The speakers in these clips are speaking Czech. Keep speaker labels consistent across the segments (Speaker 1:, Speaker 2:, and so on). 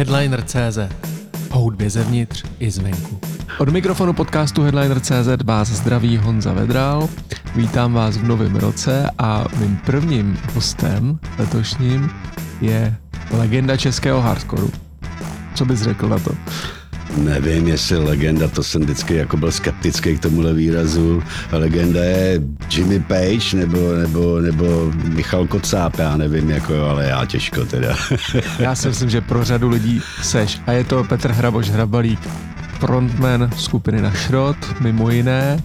Speaker 1: Headliner.cz O hudbě zevnitř i zvenku. Od mikrofonu podcastu Headliner.cz vás zdraví Honza Vedral. Vítám vás v novém roce a mým prvním hostem letošním je legenda českého hardcoreu. Co bys řekl na to?
Speaker 2: Nevím, jestli legenda, to jsem vždycky jako byl skeptický k tomuhle výrazu. Legenda je Jimmy Page nebo, nebo, nebo Michal Kocáp, já nevím, jako, ale já těžko teda.
Speaker 1: já si myslím, že pro řadu lidí seš. A je to Petr Hraboš Hrabalík, frontman skupiny na Šrot, mimo jiné,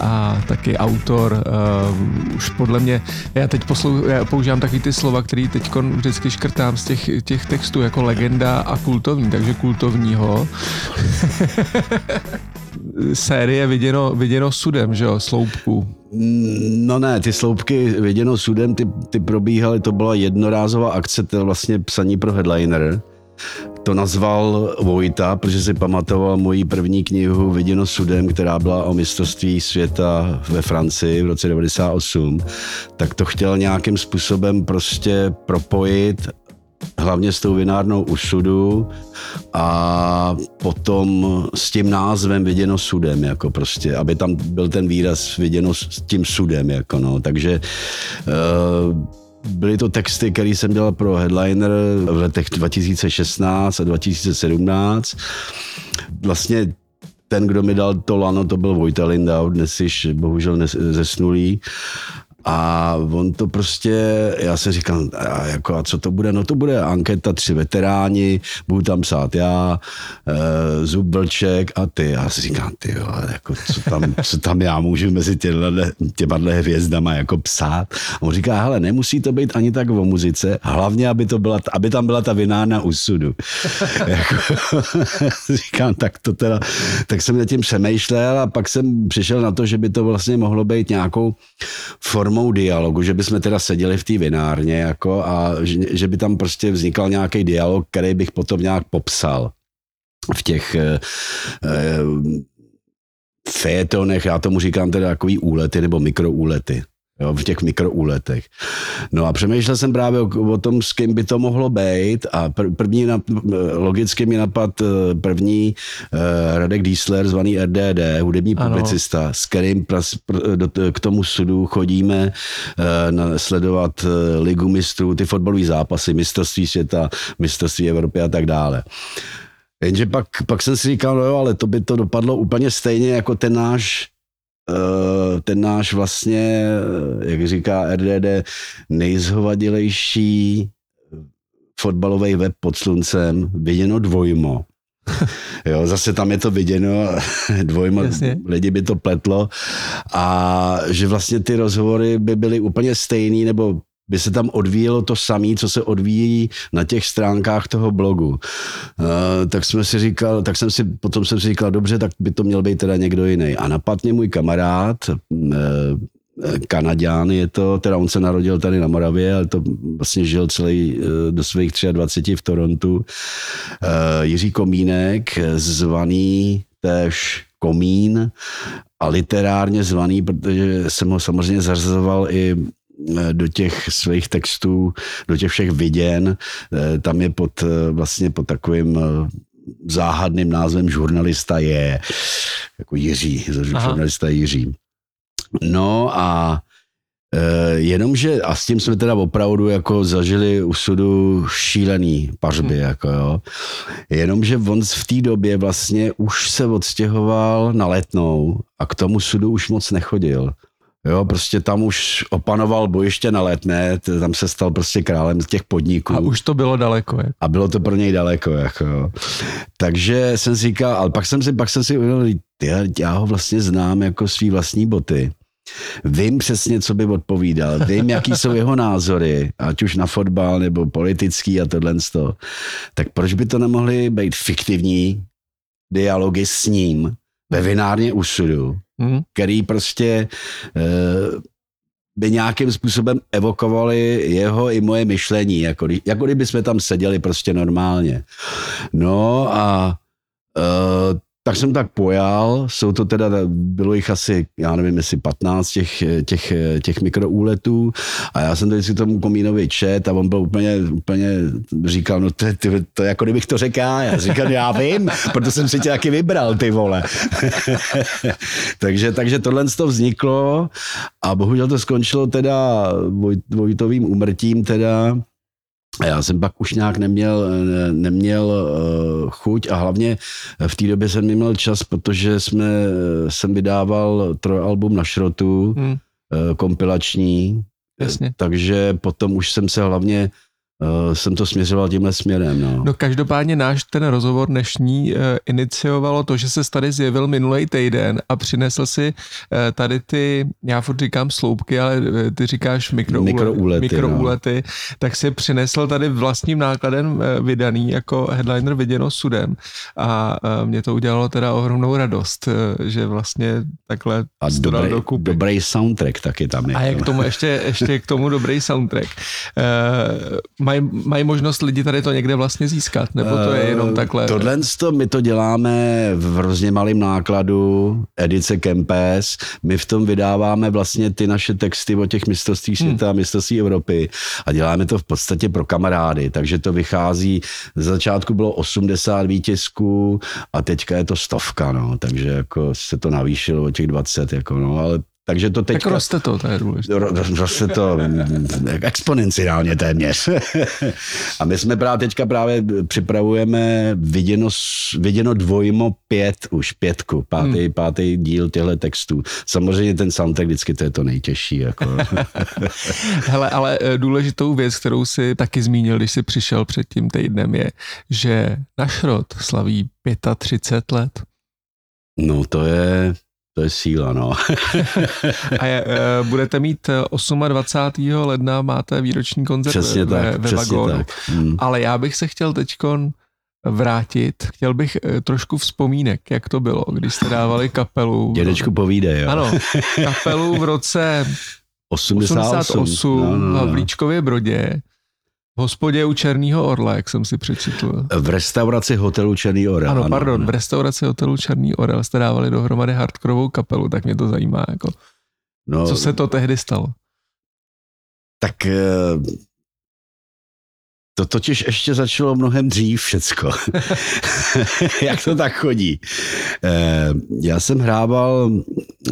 Speaker 1: a taky autor, uh, už podle mě, já teď poslou, já používám takový ty slova, který teď vždycky škrtám z těch, těch textů jako legenda a kultovní, takže kultovního. série viděno, viděno sudem, že jo, sloupku.
Speaker 2: No ne, ty sloupky viděno sudem, ty, ty probíhaly, to byla jednorázová akce, to je vlastně psaní pro headliner to nazval Vojta, protože si pamatoval moji první knihu Viděno sudem, která byla o mistrovství světa ve Francii v roce 98, tak to chtěl nějakým způsobem prostě propojit hlavně s tou vinárnou u sudu a potom s tím názvem viděno sudem, jako prostě, aby tam byl ten výraz viděno s tím sudem, jako no, takže uh, Byly to texty, které jsem dělal pro Headliner v letech 2016 a 2017. Vlastně ten, kdo mi dal to lano, to byl Vojta Lindau, dnes již bohužel zesnulý. A on to prostě, já jsem říkal, a, jako, a co to bude? No to bude anketa tři veteráni, budu tam psát já, e, Zub Vlček a ty. Já si říkám, ty jo, jako, co, tam, co tam já můžu mezi těhle, těma hvězdama jako psát? A on říká, hele, nemusí to být ani tak o muzice, hlavně, aby, to byla, aby tam byla ta vinána u sudu. jako, říkám, tak to teda, tak jsem nad tím přemýšlel a pak jsem přišel na to, že by to vlastně mohlo být nějakou formou formou dialogu, že bychom teda seděli v té vinárně jako a že, že by tam prostě vznikal nějaký dialog, který bych potom nějak popsal v těch eh, eh, fejetonech, já tomu říkám teda takový úlety nebo mikroúlety jo, v těch mikroúletech. No a přemýšlel jsem právě o, o tom, s kým by to mohlo být a pr- první, na, logicky mi napad eh, první uh, Radek Diesler, zvaný RDD, hudební ano. publicista, s kterým pras, pr, do, k tomu sudu chodíme uh, na, sledovat uh, ligu mistrů, ty fotbalové zápasy, mistrovství světa, mistrovství Evropy a tak dále. Jenže pak, pak jsem si říkal, no jo, ale to by to dopadlo úplně stejně jako ten náš ten náš vlastně, jak říká RDD, nejzhovadilejší fotbalový web pod sluncem, viděno dvojmo. Jo, zase tam je to viděno, dvojmo, Jasně. lidi by to pletlo a že vlastně ty rozhovory by byly úplně stejný nebo by se tam odvíjelo to samé, co se odvíjí na těch stránkách toho blogu. Uh, tak jsme si říkal, tak jsem si, potom jsem si říkal, dobře, tak by to měl být teda někdo jiný. A napadně můj kamarád, uh, Kanaďán je to, teda on se narodil tady na Moravě, ale to vlastně žil celý do svých 23 v Torontu. Jiří Komínek, zvaný též Komín a literárně zvaný, protože jsem ho samozřejmě zařazoval i do těch svých textů, do těch všech viděn. Eh, tam je pod, eh, vlastně pod takovým záhadným názvem žurnalista je jako Jiří, Aha. žurnalista Jiří. No a e, jenomže, a s tím jsme teda opravdu jako zažili u sudu šílený pařby, hmm. jako jo. Jenomže on v té době vlastně už se odstěhoval na letnou a k tomu sudu už moc nechodil. Jo, prostě tam už opanoval bojiště na letné, tam se stal prostě králem z těch podniků.
Speaker 1: A už to bylo daleko. Je.
Speaker 2: A bylo to pro něj daleko, jako jo. Takže jsem si říkal, ale pak jsem si, pak jsem si uvědomil, já, já ho vlastně znám jako svý vlastní boty. Vím přesně, co by odpovídal. Vím, jaký jsou jeho názory, ať už na fotbal nebo politický a tohle. Tak proč by to nemohly být fiktivní dialogy s ním ve vinárně sudu? hmm. který prostě uh, by nějakým způsobem evokovali jeho i moje myšlení, jako, jako kdyby jsme tam seděli prostě normálně. No a uh, tak jsem tak pojal, jsou to teda, bylo jich asi, já nevím, jestli 15 těch, těch, těch mikroúletů a já jsem to vždycky tomu komínovi čet a on byl úplně, úplně říkal, no to, to, to jako kdybych to řekl já. Já říkal, já vím, proto jsem si tě taky vybral, ty vole. takže, takže tohle to vzniklo a bohužel to skončilo teda Vojtovým umrtím teda já jsem pak už nějak neměl, neměl uh, chuť a hlavně v té době jsem neměl čas, protože jsme, jsem vydával trojalbum na šrotu, hmm. kompilační,
Speaker 1: Jasně.
Speaker 2: takže potom už jsem se hlavně uh, jsem to směřoval tímhle směrem. No.
Speaker 1: no každopádně náš ten rozhovor dnešní uh, iniciovalo to, že se tady zjevil minulý týden a přinesl si uh, tady ty, já furt říkám sloupky, ale ty říkáš mikroúlety, mikroúlety, mikroúlety no. tak si přinesl tady vlastním nákladem uh, vydaný jako headliner viděno sudem a uh, mě to udělalo teda ohromnou radost, uh, že vlastně takhle
Speaker 2: a dobrý, dobrý soundtrack taky tam je.
Speaker 1: A je k tomu ještě, ještě k tomu dobrý soundtrack. Uh, mají, mají možnost lidi tady to někde vlastně získat, nebo to je jenom eh, takhle?
Speaker 2: Tohle to, my to děláme v hrozně malém nákladu, edice Kempes, my v tom vydáváme vlastně ty naše texty o těch mistrovství hmm. světa hmm. a mistrovství Evropy a děláme to v podstatě pro kamarády, takže to vychází, z začátku bylo 80 výtisků a teďka je to stovka, no, takže jako se to navýšilo o těch 20, jako no, ale takže to teďka...
Speaker 1: Tak roste to, to je důležité.
Speaker 2: Roste to exponenciálně téměř. A my jsme právě teďka právě připravujeme viděno, viděno dvojmo pět, už pětku, pátý, hmm. pátý díl těchto textů. Samozřejmě ten soundtrack vždycky to je to nejtěžší. Jako.
Speaker 1: Hele, ale eh, důležitou věc, kterou si taky zmínil, když jsi přišel před tím týdnem, je, že Našrod slaví 35 let.
Speaker 2: No to je, to je síla, no.
Speaker 1: a je, uh, budete mít 28. Eh, ledna, máte výroční koncert
Speaker 2: přesně
Speaker 1: ve,
Speaker 2: tak,
Speaker 1: ve
Speaker 2: přesně
Speaker 1: vagónu.
Speaker 2: Tak. Hmm.
Speaker 1: Ale já bych se chtěl teďkon vrátit. Chtěl bych uh, trošku vzpomínek, jak to bylo, když jste dávali kapelu.
Speaker 2: Dědečku povídej, jo.
Speaker 1: Ano, kapelu v roce
Speaker 2: 88, 88
Speaker 1: no, no, no. v Líčkově Brodě. Hospodě u Černého orla, jak jsem si přečetl.
Speaker 2: V restauraci hotelu Černý orel.
Speaker 1: Ano, ano pardon, v restauraci hotelu Černý orel jste dávali dohromady hardkorovou kapelu, tak mě to zajímá. Jako, no, co se to tehdy stalo?
Speaker 2: Tak eh, to totiž ještě začalo mnohem dřív všecko. Jak to tak chodí? Eh, já jsem hrával,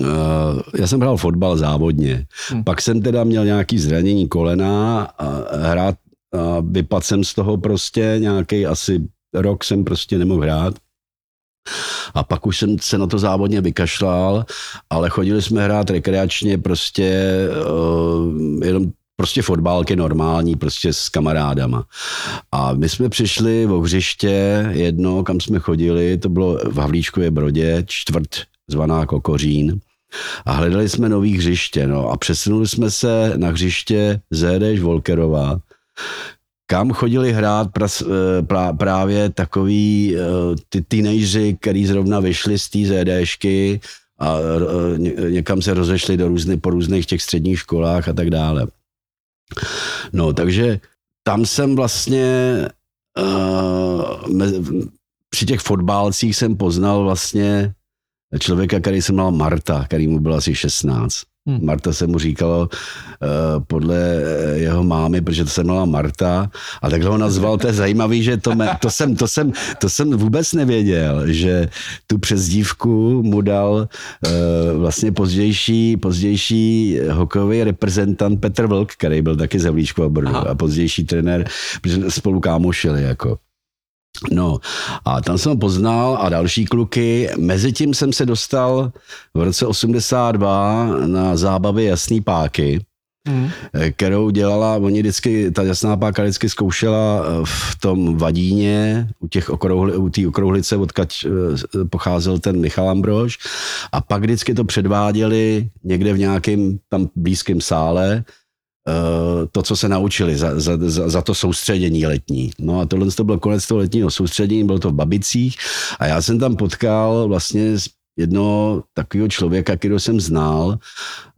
Speaker 2: eh, já jsem hrál fotbal závodně. Hmm. Pak jsem teda měl nějaký zranění kolena a hrát a vypadl jsem z toho prostě nějaký asi rok jsem prostě nemohl hrát. A pak už jsem se na to závodně vykašlal, ale chodili jsme hrát rekreačně prostě uh, jenom prostě fotbálky normální, prostě s kamarádama. A my jsme přišli v hřiště jedno, kam jsme chodili, to bylo v Havlíčkově Brodě, čtvrt zvaná Kokořín. A hledali jsme nový hřiště, no a přesunuli jsme se na hřiště Zédeš Volkerová, kam chodili hrát pras, eh, pra, právě takový eh, ty teenageři, který zrovna vyšli z té ZDšky a eh, někam se rozešli do různy, po různých těch středních školách a tak dále. No, takže tam jsem vlastně uh, me, při těch fotbálcích jsem poznal vlastně člověka, který se jmenoval Marta, který mu byl asi 16. Hmm. Marta se mu říkalo uh, podle eh, jeho mámy, protože to se jmenovala Marta a takhle ho nazval, to je zajímavý, že to, me, to, jsem, to, jsem, to jsem vůbec nevěděl, že tu přezdívku mu dal uh, vlastně pozdější, pozdější hokejový reprezentant Petr Vlk, který byl taky ze Vlíčku a a pozdější trenér, protože spolu kámošili jako. No a tam jsem ho poznal a další kluky. Mezitím jsem se dostal v roce 82 na zábavy Jasný páky, mm. kterou dělala, oni vždycky, ta Jasná páka vždycky zkoušela v tom Vadíně, u těch okrouhli, u té okrouhlice, odkud eh, pocházel ten Michal Ambrož a pak vždycky to předváděli někde v nějakém tam blízkém sále Eh, to, co se naučili za, za, za, za to soustředění letní. No a tohle to byl konec toho letního soustředění, bylo to v Babicích a já jsem tam potkal vlastně jednoho takového člověka, kterého jsem znal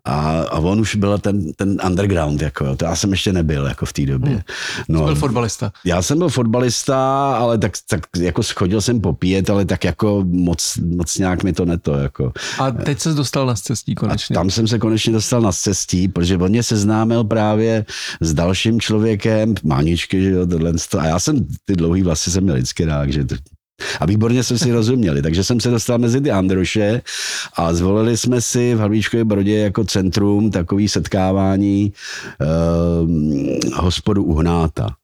Speaker 2: a, a on už byl ten, ten underground, jako jo. to já jsem ještě nebyl jako v té době. Hmm.
Speaker 1: No, Jsi byl fotbalista.
Speaker 2: Já jsem byl fotbalista, ale tak, tak jako schodil jsem popíjet, ale tak jako moc, moc nějak mi to neto. Jako.
Speaker 1: A teď se dostal na cestí konečně.
Speaker 2: A tam jsem se konečně dostal na cestí, protože on mě seznámil právě s dalším člověkem, Máničky, že jo, tohle, a já jsem ty dlouhý vlasy jsem měl vždycky rád, že a výborně jsme si rozuměli, takže jsem se dostal mezi ty Androše a zvolili jsme si v Harvíčkové Brodě jako centrum takový setkávání eh, hospodu Uhnáta.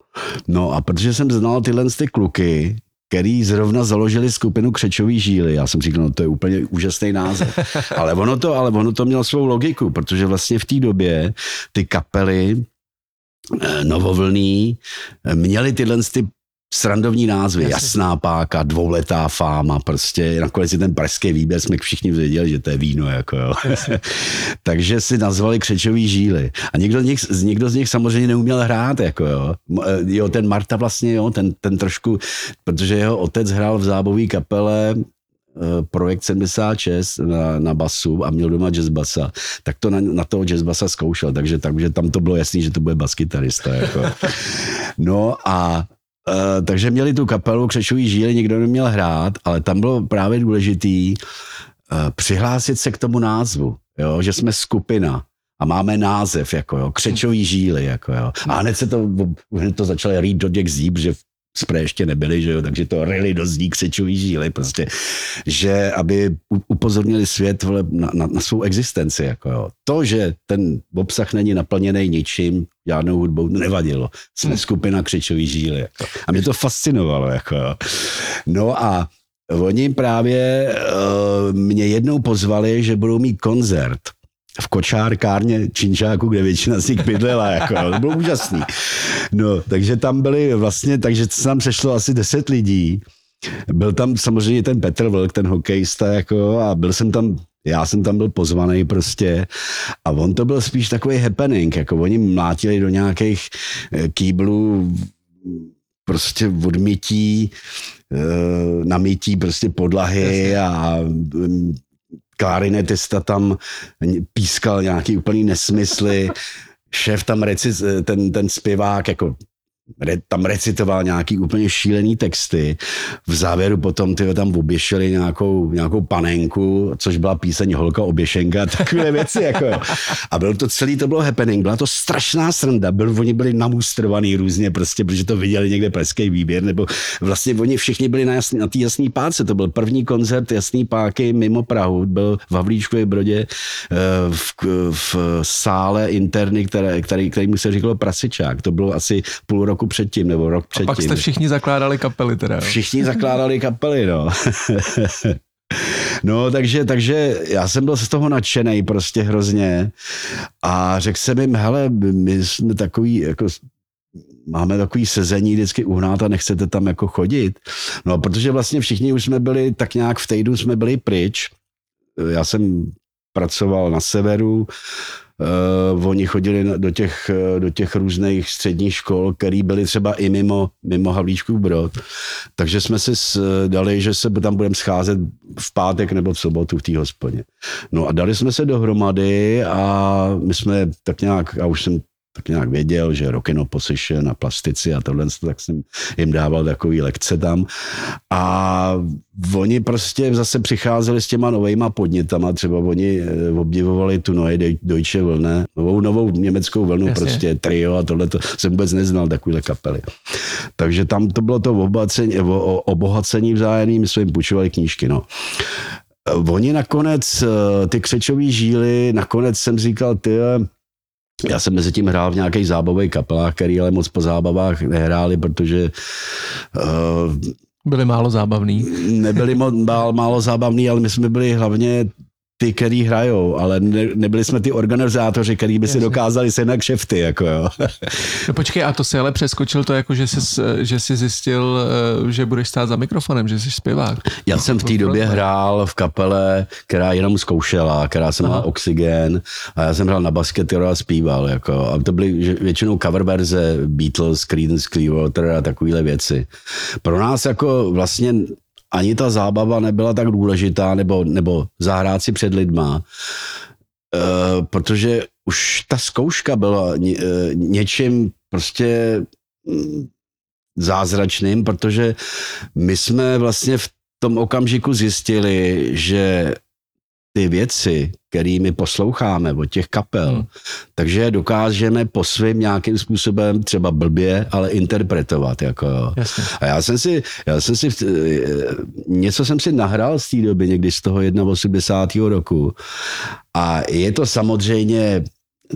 Speaker 2: No a protože jsem znal tyhle ty kluky, který zrovna založili skupinu Křečový žíly. Já jsem říkal, no to je úplně úžasný název. Ale ono to, ale ono to mělo svou logiku, protože vlastně v té době ty kapely eh, novovlný eh, měly tyhle ty srandovní názvy, Jasně. jasná páka, dvouletá fáma, prostě nakonec je ten pražský výběr, jsme všichni věděli, že to je víno, jako jo. Takže si nazvali křečový žíly. A někdo z, nich, někdo z nich samozřejmě neuměl hrát, jako jo. Eh, jo, ten Marta vlastně, jo, ten, ten trošku, protože jeho otec hrál v zábové kapele eh, projekt 76 na, na basu a měl doma jazz basa, tak to na, na toho jazz basa zkoušel, takže, takže tam to bylo jasný, že to bude baskytarista. Jako. No a Uh, takže měli tu kapelu Křečový žíly, nikdo neměl hrát, ale tam bylo právě důležitý uh, přihlásit se k tomu názvu, jo, že jsme skupina a máme název, jako jo, Křečový žíly, jako jo. A hned se to, hned to začalo rýt do těch zíb, že spray ještě nebyli, že jo, takže to rili do zdí křečový žíly, prostě, že aby upozornili svět na, na, na svou existenci, jako jo. To, že ten obsah není naplněný ničím, žádnou hudbou, nevadilo. Jsme hmm. skupina křečový žíly, jako. A mě to fascinovalo, jako jo. No a oni právě uh, mě jednou pozvali, že budou mít koncert v kočárkárně Činčáku, kde většina z nich bydlela, jako, to bylo úžasný. No, takže tam byli vlastně, takže se tam sešlo asi deset lidí. Byl tam samozřejmě ten Petr Vlk, ten hokejista, jako, a byl jsem tam já jsem tam byl pozvaný prostě a on to byl spíš takový happening, jako oni mlátili do nějakých eh, kýblů prostě odmítí, eh, namítí prostě podlahy a mm, klarinetista tam pískal nějaký úplný nesmysly, šéf tam reci, ten, ten zpěvák jako tam recitoval nějaký úplně šílený texty. V závěru potom ty tam oběšili nějakou, nějakou panenku, což byla píseň Holka oběšenka, takové věci. Jako jo. A byl to celý, to bylo happening, byla to strašná sranda, byl, oni byli namustrovaný různě prostě, protože to viděli někde pražský výběr, nebo vlastně oni všichni byli na, jasný, na té jasný páce, to byl první koncert jasný páky mimo Prahu, byl v Havlíčkově Brodě eh, v, v sále interny, které, který, který mu se říkalo Prasičák, to bylo asi půl roku roku předtím, nebo rok předtím. A
Speaker 1: pak jste všichni zakládali kapely teda. Jo?
Speaker 2: Všichni zakládali kapely, no. No, takže, takže já jsem byl z toho nadšený prostě hrozně a řekl jsem jim, hele, my jsme takový, jako máme takový sezení vždycky uhnát a nechcete tam jako chodit. No, protože vlastně všichni už jsme byli, tak nějak v týdnu jsme byli pryč. Já jsem pracoval na severu, Uh, oni chodili do těch, eh, do těch různých středních škol, které byly třeba i mimo, mimo Havlíčkův Brod. Takže jsme si dali, že se tam budeme scházet v pátek nebo v sobotu v té hospodě. No a dali jsme se dohromady a my jsme tak nějak, já už jsem tak nějak věděl, že Rokino posiše na plastici a tohle, tak jsem jim dával takový lekce tam. A oni prostě zase přicházeli s těma novejma podnětama, třeba oni eh, obdivovali tu Neue Deutsche Welle, novou, novou německou vlnu, Jasně. prostě trio a tohle, to jsem vůbec neznal takovýhle kapely. Takže tam to bylo to obohacení, obohacení vzájemný, my jsme jim půjčovali knížky, no. Oni nakonec, eh, ty křečový žíly, nakonec jsem říkal, ty já jsem mezi tím hrál v nějakých zábavových kapelách, který ale moc po zábavách nehráli, protože
Speaker 1: uh, byli málo zábavný.
Speaker 2: Nebyli mo- málo, málo zábavný, ale my jsme byli hlavně ty, který hrajou, ale ne, nebyli jsme ty organizátoři, který by si dokázali se na kšefty, jako jo.
Speaker 1: No počkej, a to si ale přeskočil to, jako že jsi, že jsi zjistil, eh, že budeš stát za mikrofonem, že jsi zpěvák.
Speaker 2: Já jsem v té době hrál v kapele, která jenom zkoušela, která se měla Oxygen a já jsem hrál na basket, a zpíval, jako. A to byly většinou cover verze Beatles, Creedence Clearwater a takovéhle věci. Pro nás jako vlastně ani ta zábava nebyla tak důležitá, nebo, nebo zahrát si před lidma, uh, protože už ta zkouška byla ně, uh, něčím prostě mm, zázračným, protože my jsme vlastně v tom okamžiku zjistili, že ty věci, kterými posloucháme od těch kapel, hmm. takže dokážeme po svým nějakým způsobem třeba blbě, ale interpretovat. Jako, jo. A já jsem si, já jsem si, něco jsem si nahrál z té doby, někdy z toho 81. roku. A je to samozřejmě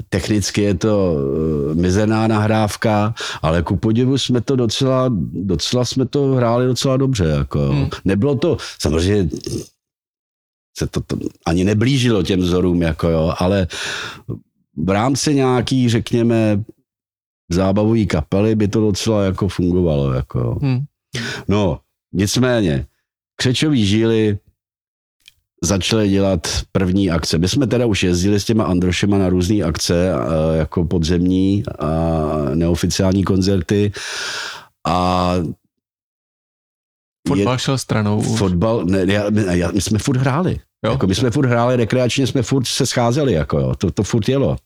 Speaker 2: technicky je to eh, mizerná nahrávka, ale ku podivu jsme to docela, docela jsme to hráli docela dobře. Jako, hmm. Nebylo to, samozřejmě se to, to ani neblížilo těm vzorům, jako jo, ale v rámci nějaký, řekněme, zábavové kapely by to docela jako fungovalo. Jako. Hmm. No, nicméně, křečový žíly začali dělat první akce. My jsme teda už jezdili s těma Androšema na různé akce, jako podzemní a neoficiální koncerty a
Speaker 1: Fotbal je, šel stranou.
Speaker 2: Fotbal, ne, já, já, my jsme furt hráli. Jo? Jako my jsme furt hráli rekreačně, jsme furt se scházeli, jako jo. To, to furt jelo.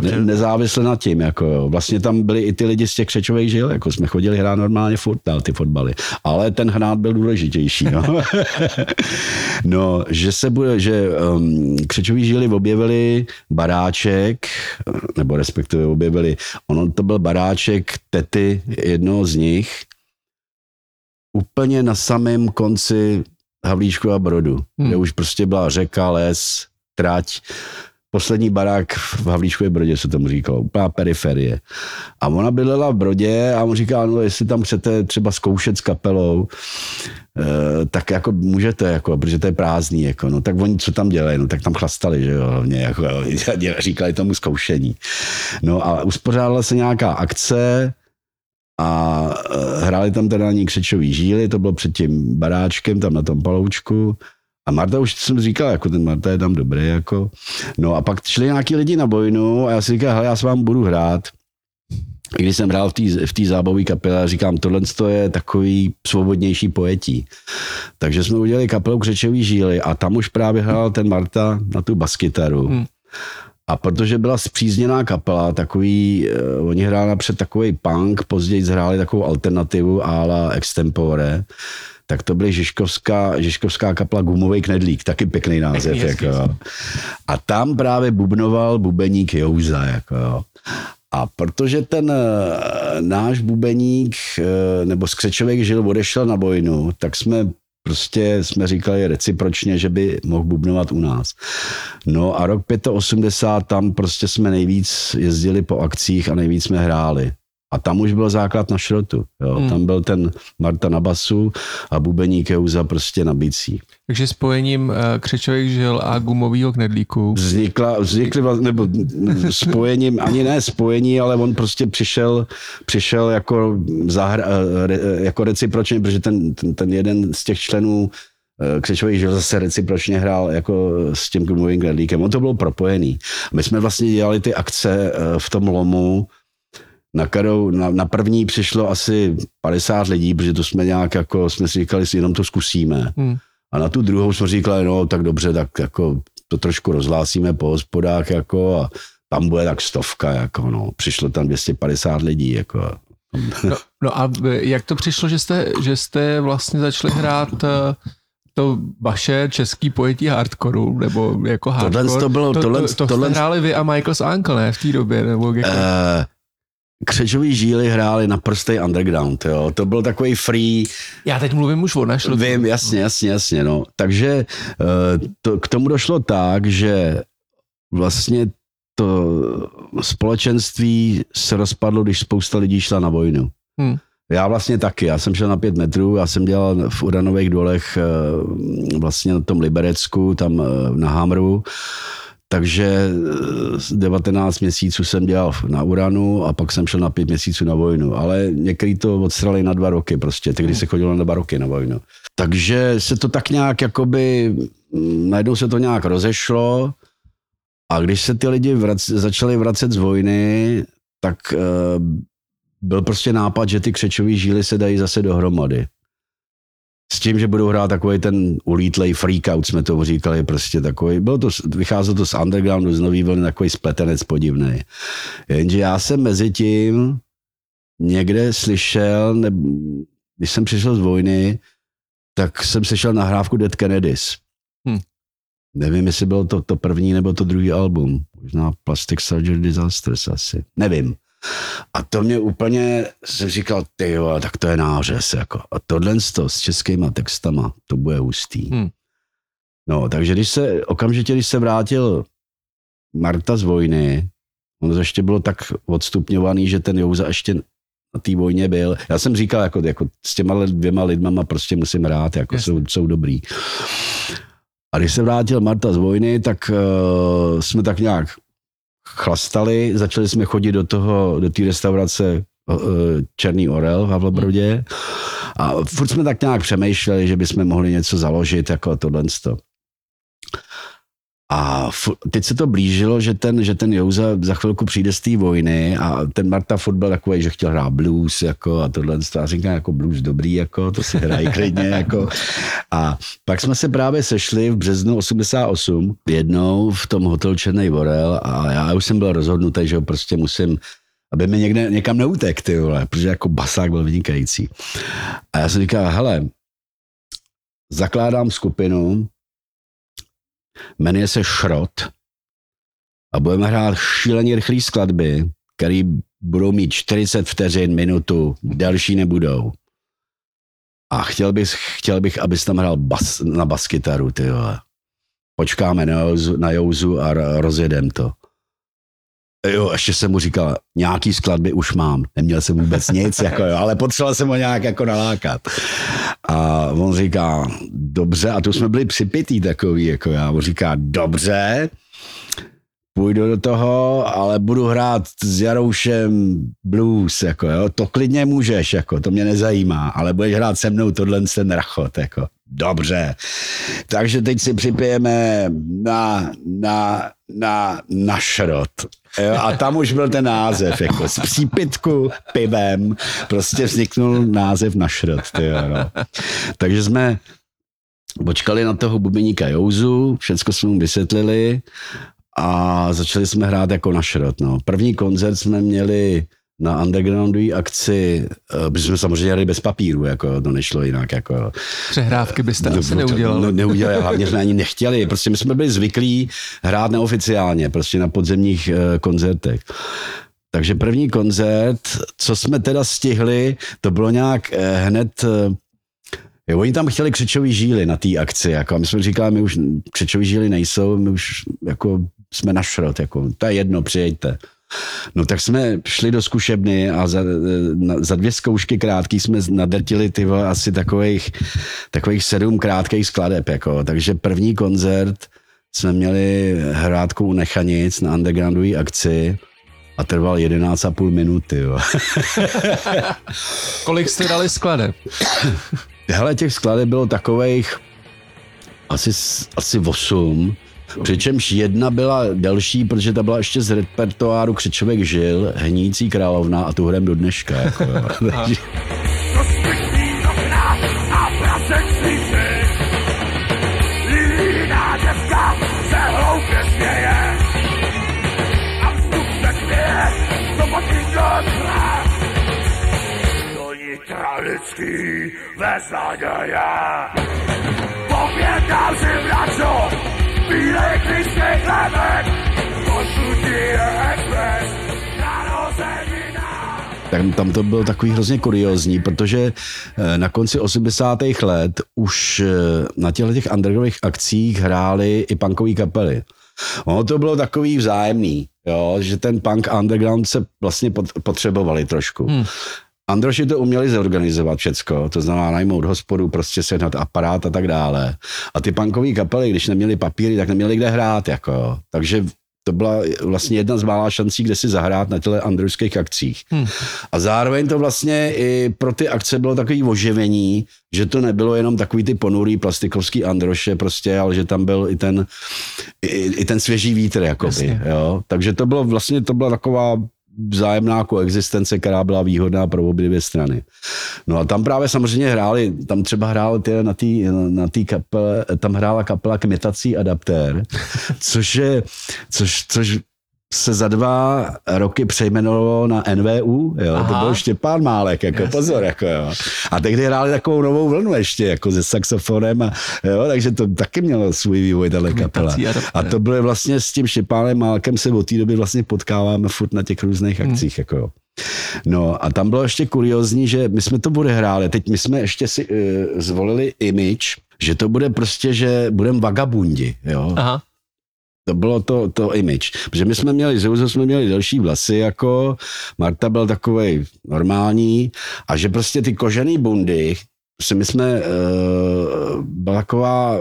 Speaker 2: Ne, nezávisle na tím, jako jo. Vlastně tam byli i ty lidi z těch křečových žil, jako jsme chodili hrát normálně furt na ty fotbaly. Ale ten hrát byl důležitější, no. no, že se bude, že um, křečový žily objevili baráček, nebo respektive objevili, ono to byl baráček tety jednoho z nich, úplně na samém konci Havlíčku a Brodu, hmm. kde už prostě byla řeka, les, trať, poslední barák v Havlíčkově Brodě se tomu říkalo, úplná periferie. A ona bydlela v Brodě a on říká, no jestli tam chcete třeba zkoušet s kapelou, eh, tak jako můžete, jako, protože to je prázdný, jako, no, tak oni co tam dělají, no, tak tam chlastali, že jo, hlavně, jako, říkali tomu zkoušení. No a uspořádala se nějaká akce, a eh, hráli tam teda na ní křečový žíly, to bylo před tím baráčkem, tam na tom paloučku. A Marta už jsem říkal, jako ten Marta je tam dobrý, jako. No a pak šli nějaký lidi na bojnu a já si říkal, já s vám budu hrát. Když jsem hrál v té v zábavové kapele, říkám, tohle je takový svobodnější pojetí. Takže jsme udělali kapelu Křečový žíly a tam už právě hrál ten Marta na tu baskytaru. Hmm. A protože byla zpřízněná kapela, takový, uh, oni hráli napřed takový punk, později zhráli takovou alternativu a la extempore, tak to byly Žižkovská, Žižkovská kapela Gumový knedlík, taky pěkný název. Pěkný, jako, a tam právě bubnoval bubeník Jouza. Jako, a protože ten uh, náš bubeník, uh, nebo skřečovek žil, odešel na bojnu, tak jsme prostě jsme říkali recipročně, že by mohl bubnovat u nás. No a rok 85 tam prostě jsme nejvíc jezdili po akcích a nejvíc jsme hráli. A tam už byl základ na šrotu. Jo. Hmm. Tam byl ten Marta na basu a bubeník Jeuza prostě na bicí.
Speaker 1: Takže spojením uh, křečových žil a gumového knedlíku.
Speaker 2: Vznikla, vznikly, nebo spojením, ani ne spojení, ale on prostě přišel, přišel jako, zahra, eh, jako recipročně, protože ten, ten, ten jeden z těch členů eh, křečových žil zase recipročně hrál jako s tím gumovým knedlíkem. On to bylo propojený. My jsme vlastně dělali ty akce v tom lomu, na, kterou, na, na první přišlo asi 50 lidí, protože to jsme nějak jako, jsme si říkali, si jenom to zkusíme. Hmm. A na tu druhou jsme říkali, no tak dobře, tak jako to trošku rozhlásíme po hospodách jako a tam bude tak stovka, jako no. Přišlo tam 250 lidí, jako.
Speaker 1: No, no a jak to přišlo, že jste, že jste vlastně začali hrát eh, to vaše český pojetí hardcoreu, nebo jako hardcore?
Speaker 2: Tohle to bylo,
Speaker 1: tohle, to, to, to
Speaker 2: tohle,
Speaker 1: hráli vy a Michael's Uncle, ne, v té době, nebo jako... Uh,
Speaker 2: křečový žíly hráli na prostý underground, jo. To byl takový free...
Speaker 1: Já teď mluvím už o našlo.
Speaker 2: Vím, jasně, jasně, jasně, no. Takže eh, to, k tomu došlo tak, že vlastně to společenství se rozpadlo, když spousta lidí šla na vojnu. Hmm. Já vlastně taky, já jsem šel na pět metrů, já jsem dělal v Uranových dolech eh, vlastně na tom Liberecku, tam eh, na Hamru takže 19 eh, měsíců jsem dělal na Uranu a pak jsem šel na pět měsíců na vojnu. Ale některý to odstrali na dva roky prostě, tehdy se chodilo na dva roky na vojnu. Takže se to tak nějak jakoby, mm, najednou se to nějak rozešlo a když se ty lidi vrac, začali vracet z vojny, tak uh, byl prostě nápad, že ty křečové žíly se dají zase dohromady s tím, že budou hrát takový ten ulítlej freakout, jsme to říkali, prostě takový, bylo to, vycházelo to z undergroundu, z nový vlny, takový spletenec podivný. Jenže já jsem mezi tím někde slyšel, ne, když jsem přišel z vojny, tak jsem slyšel nahrávku Dead Kennedys. Hm. Nevím, jestli bylo to, to první nebo to druhý album. Možná Plastic Surgery Disasters asi. Nevím. A to mě úplně, jsem říkal, ty jo, tak to je nářez. Jako. A tohle s českýma textama, to bude hustý. Hmm. No, takže když se, okamžitě, když se vrátil Marta z vojny, ono ještě bylo tak odstupňovaný, že ten Jouza ještě na té vojně byl. Já jsem říkal, jako, jako s těma dvěma lidmama prostě musím hrát, jako jsou, jsou dobrý. A když se vrátil Marta z vojny, tak uh, jsme tak nějak chlastali, začali jsme chodit do toho, do té restaurace uh, Černý orel v Havlobrodě a furt jsme tak nějak přemýšleli, že bychom mohli něco založit, jako tohle. A teď se to blížilo, že ten, že ten Jouza za chvilku přijde z té vojny a ten Marta furt byl takový, že chtěl hrát blues jako a tohle. A říkám, jako blues dobrý, jako, to si hrají klidně. Jako. A pak jsme se právě sešli v březnu 88 jednou v tom hotel Černý Vorel a já už jsem byl rozhodnutý, že ho prostě musím aby mi někde, někam neutek, ty vole, protože jako basák byl vynikající. A já jsem říkal, hele, zakládám skupinu, jmenuje se Šrot a budeme hrát šíleně rychlé skladby, které budou mít 40 vteřin, minutu, další nebudou. A chtěl bych, chtěl bych abys tam hrál bas, na baskytaru, ty vole. Počkáme na, na Jouzu a rozjedem to. Jo, ještě jsem mu říkal, nějaký skladby už mám, neměl jsem vůbec nic, jako jo, ale potřeboval jsem ho nějak jako nalákat. A on říká, dobře, a tu jsme byli připitý takový, jako já, on říká, dobře, půjdu do toho, ale budu hrát s Jaroušem blues, jako jo, to klidně můžeš, jako, to mě nezajímá, ale budeš hrát se mnou tohle ten rachot, jako. Dobře. Takže teď si připijeme na, na, na, na šrot. Jo, a tam už byl ten název, jako z přípitku pivem, prostě vzniknul název na šrot. Tyjo, no. Takže jsme počkali na toho bubeníka Jouzu, všecko jsme mu vysvětlili a začali jsme hrát jako na šrot. No. První koncert jsme měli na undergroundové akci, eh, protože jsme samozřejmě jeli bez papíru, jako to nešlo jinak. Jako,
Speaker 1: Přehrávky byste no, asi neudělali.
Speaker 2: Ne, neudělali, hlavně jsme ani nechtěli. Prostě my jsme byli zvyklí hrát neoficiálně, prostě na podzemních uh, koncertech. Takže první koncert, co jsme teda stihli, to bylo nějak hned Jo, oni tam chtěli křečový žíly na té akci, jako, a my jsme říkali, my už křečový žíly nejsou, my už jako jsme na šrot, jako, to je jedno, přijďte. No tak jsme šli do zkušebny a za, za dvě zkoušky krátký jsme nadrtili ty asi takových, takových sedm krátkých skladeb. Jako. Takže první koncert jsme měli hrátku u Nechanic na undergroundové akci a trval 11,5 minuty. Jo.
Speaker 1: Kolik jste dali skladeb?
Speaker 2: Hele, těch skladeb bylo takových asi, asi 8. Přičemž jedna byla delší, protože ta byla ještě z repertoáru Křečovek žil, Hnící královna a tu hrem do dneška. Jako, lidský bez naděje. Povědám si, bračo, bílej krysnej chlebek, expres, tak tam to bylo takový hrozně kuriozní, protože eh, na konci 80. let už eh, na těchto těch undergroundových akcích hrály i punkové kapely. Ono to bylo takový vzájemný, jo, že ten punk underground se vlastně potřebovali trošku. Hmm. Androši to uměli zorganizovat všecko, to znamená najmout hospodu, prostě sehnat aparát a tak dále. A ty punkové kapely, když neměli papíry, tak neměli kde hrát, jako. Takže to byla vlastně jedna z mála šancí, kde si zahrát na těle androjských akcích. Hmm. A zároveň to vlastně i pro ty akce bylo takový oživení, že to nebylo jenom takový ty ponurý plastikovský androše prostě, ale že tam byl i ten, i, i ten svěží vítr, jakoby, jo. Takže to bylo vlastně, to byla taková vzájemná koexistence, která byla výhodná pro obě dvě strany. No a tam právě samozřejmě hráli, tam třeba hrál ty, na té na tý kapele, tam hrála kapela Kmitací adaptér, což je, což, což se za dva roky přejmenovalo na NVU, jo, Aha. to byl Štěpán Málek, jako Jasně. pozor, jako jo. A tehdy hráli takovou novou vlnu ještě, jako se saxofonem, a, jo, takže to taky mělo svůj vývoj, tahle kapela. A to bylo vlastně s tím Štěpánem Málkem se od té doby vlastně potkáváme furt na těch různých hmm. akcích, hmm. jako jo. No a tam bylo ještě kuriozní, že my jsme to odehráli, teď my jsme ještě si uh, zvolili image, že to bude prostě, že budeme vagabundi, jo. Aha. To bylo to, to image. Protože my jsme měli, Zeuzo jsme měli delší vlasy, jako Marta byl takový normální a že prostě ty kožený bundy, my jsme, uh, byla taková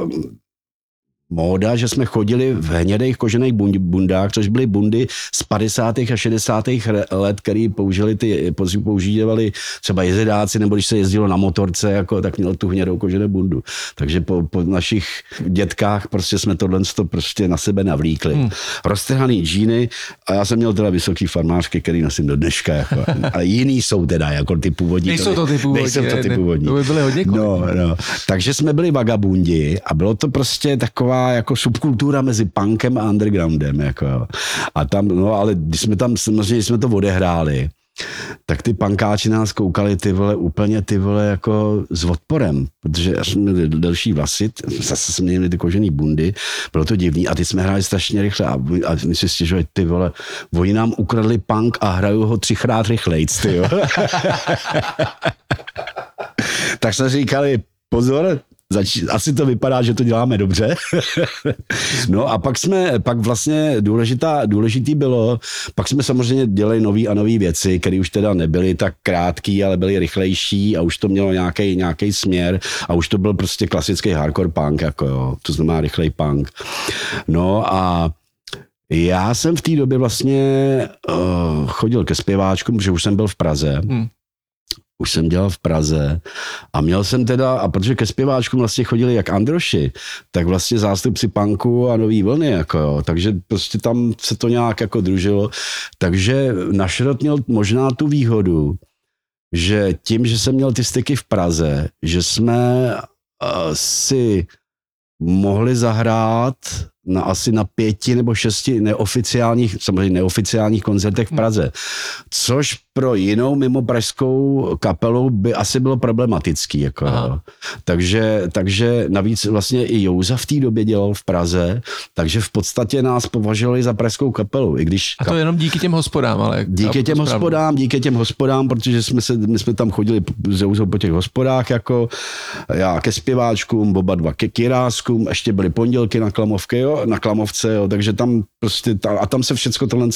Speaker 2: móda, že jsme chodili v hnědých kožených bundách, což byly bundy z 50. a 60. let, který použili ty, používali třeba jezedáci, nebo když se jezdilo na motorce, jako, tak měl tu hnědou koženou bundu. Takže po, po našich dětkách prostě jsme tohle prostě na sebe navlíkli. Hmm. Roztrhaný džíny a já jsem měl teda vysoký farmářky, který nosím do dneška. Jako, a jiný jsou teda, jako ty původní.
Speaker 1: Nejsou to ty původní.
Speaker 2: Nejsou to ty původní.
Speaker 1: To by byly hodně
Speaker 2: no, no. Takže jsme byli vagabundi a bylo to prostě taková jako subkultura mezi punkem a undergroundem. Jako. A tam, no ale když jsme tam, samozřejmě jsme to odehráli, tak ty pankáči nás koukali ty vole úplně ty vole jako s odporem, protože až jsme měli delší vlasy, zase jsme měli ty kožený bundy, bylo to divný a ty jsme hráli strašně rychle a, a my si stěžovali, ty vole, oni nám ukradli punk a hrajou ho třikrát rychleji, ty jo. tak jsme říkali, pozor, Zač- asi to vypadá, že to děláme dobře. no a pak jsme, pak vlastně důležitá, důležitý bylo, pak jsme samozřejmě dělali nové a nové věci, které už teda nebyly tak krátký, ale byly rychlejší a už to mělo nějaký nějaký směr a už to byl prostě klasický hardcore punk, jako jo, to znamená rychlej punk. No a já jsem v té době vlastně uh, chodil ke zpěváčkům, protože už jsem byl v Praze. Hmm už jsem dělal v Praze a měl jsem teda, a protože ke zpěváčkům vlastně chodili jak Androši, tak vlastně zástupci punku a nový vlny, jako jo, takže prostě tam se to nějak jako družilo, takže Našrot měl možná tu výhodu, že tím, že jsem měl ty styky v Praze, že jsme uh, si mohli zahrát na asi na pěti nebo šesti neoficiálních, samozřejmě neoficiálních koncertech v Praze. Což pro jinou mimo pražskou kapelu by asi bylo problematický. Jako, takže, takže navíc vlastně i Jouza v té době dělal v Praze, takže v podstatě nás považovali za pražskou kapelu. I když
Speaker 1: A to jenom díky těm hospodám, ale...
Speaker 2: Díky těm správně. hospodám, díky těm hospodám, protože jsme, se, my jsme tam chodili s Jouzou po těch hospodách, jako já ke zpěváčkům, Boba dva ke kiráskům, ještě byly pondělky na Klamovky, jo, na Klamovce, jo, takže tam prostě, ta, a tam se všechno tohle,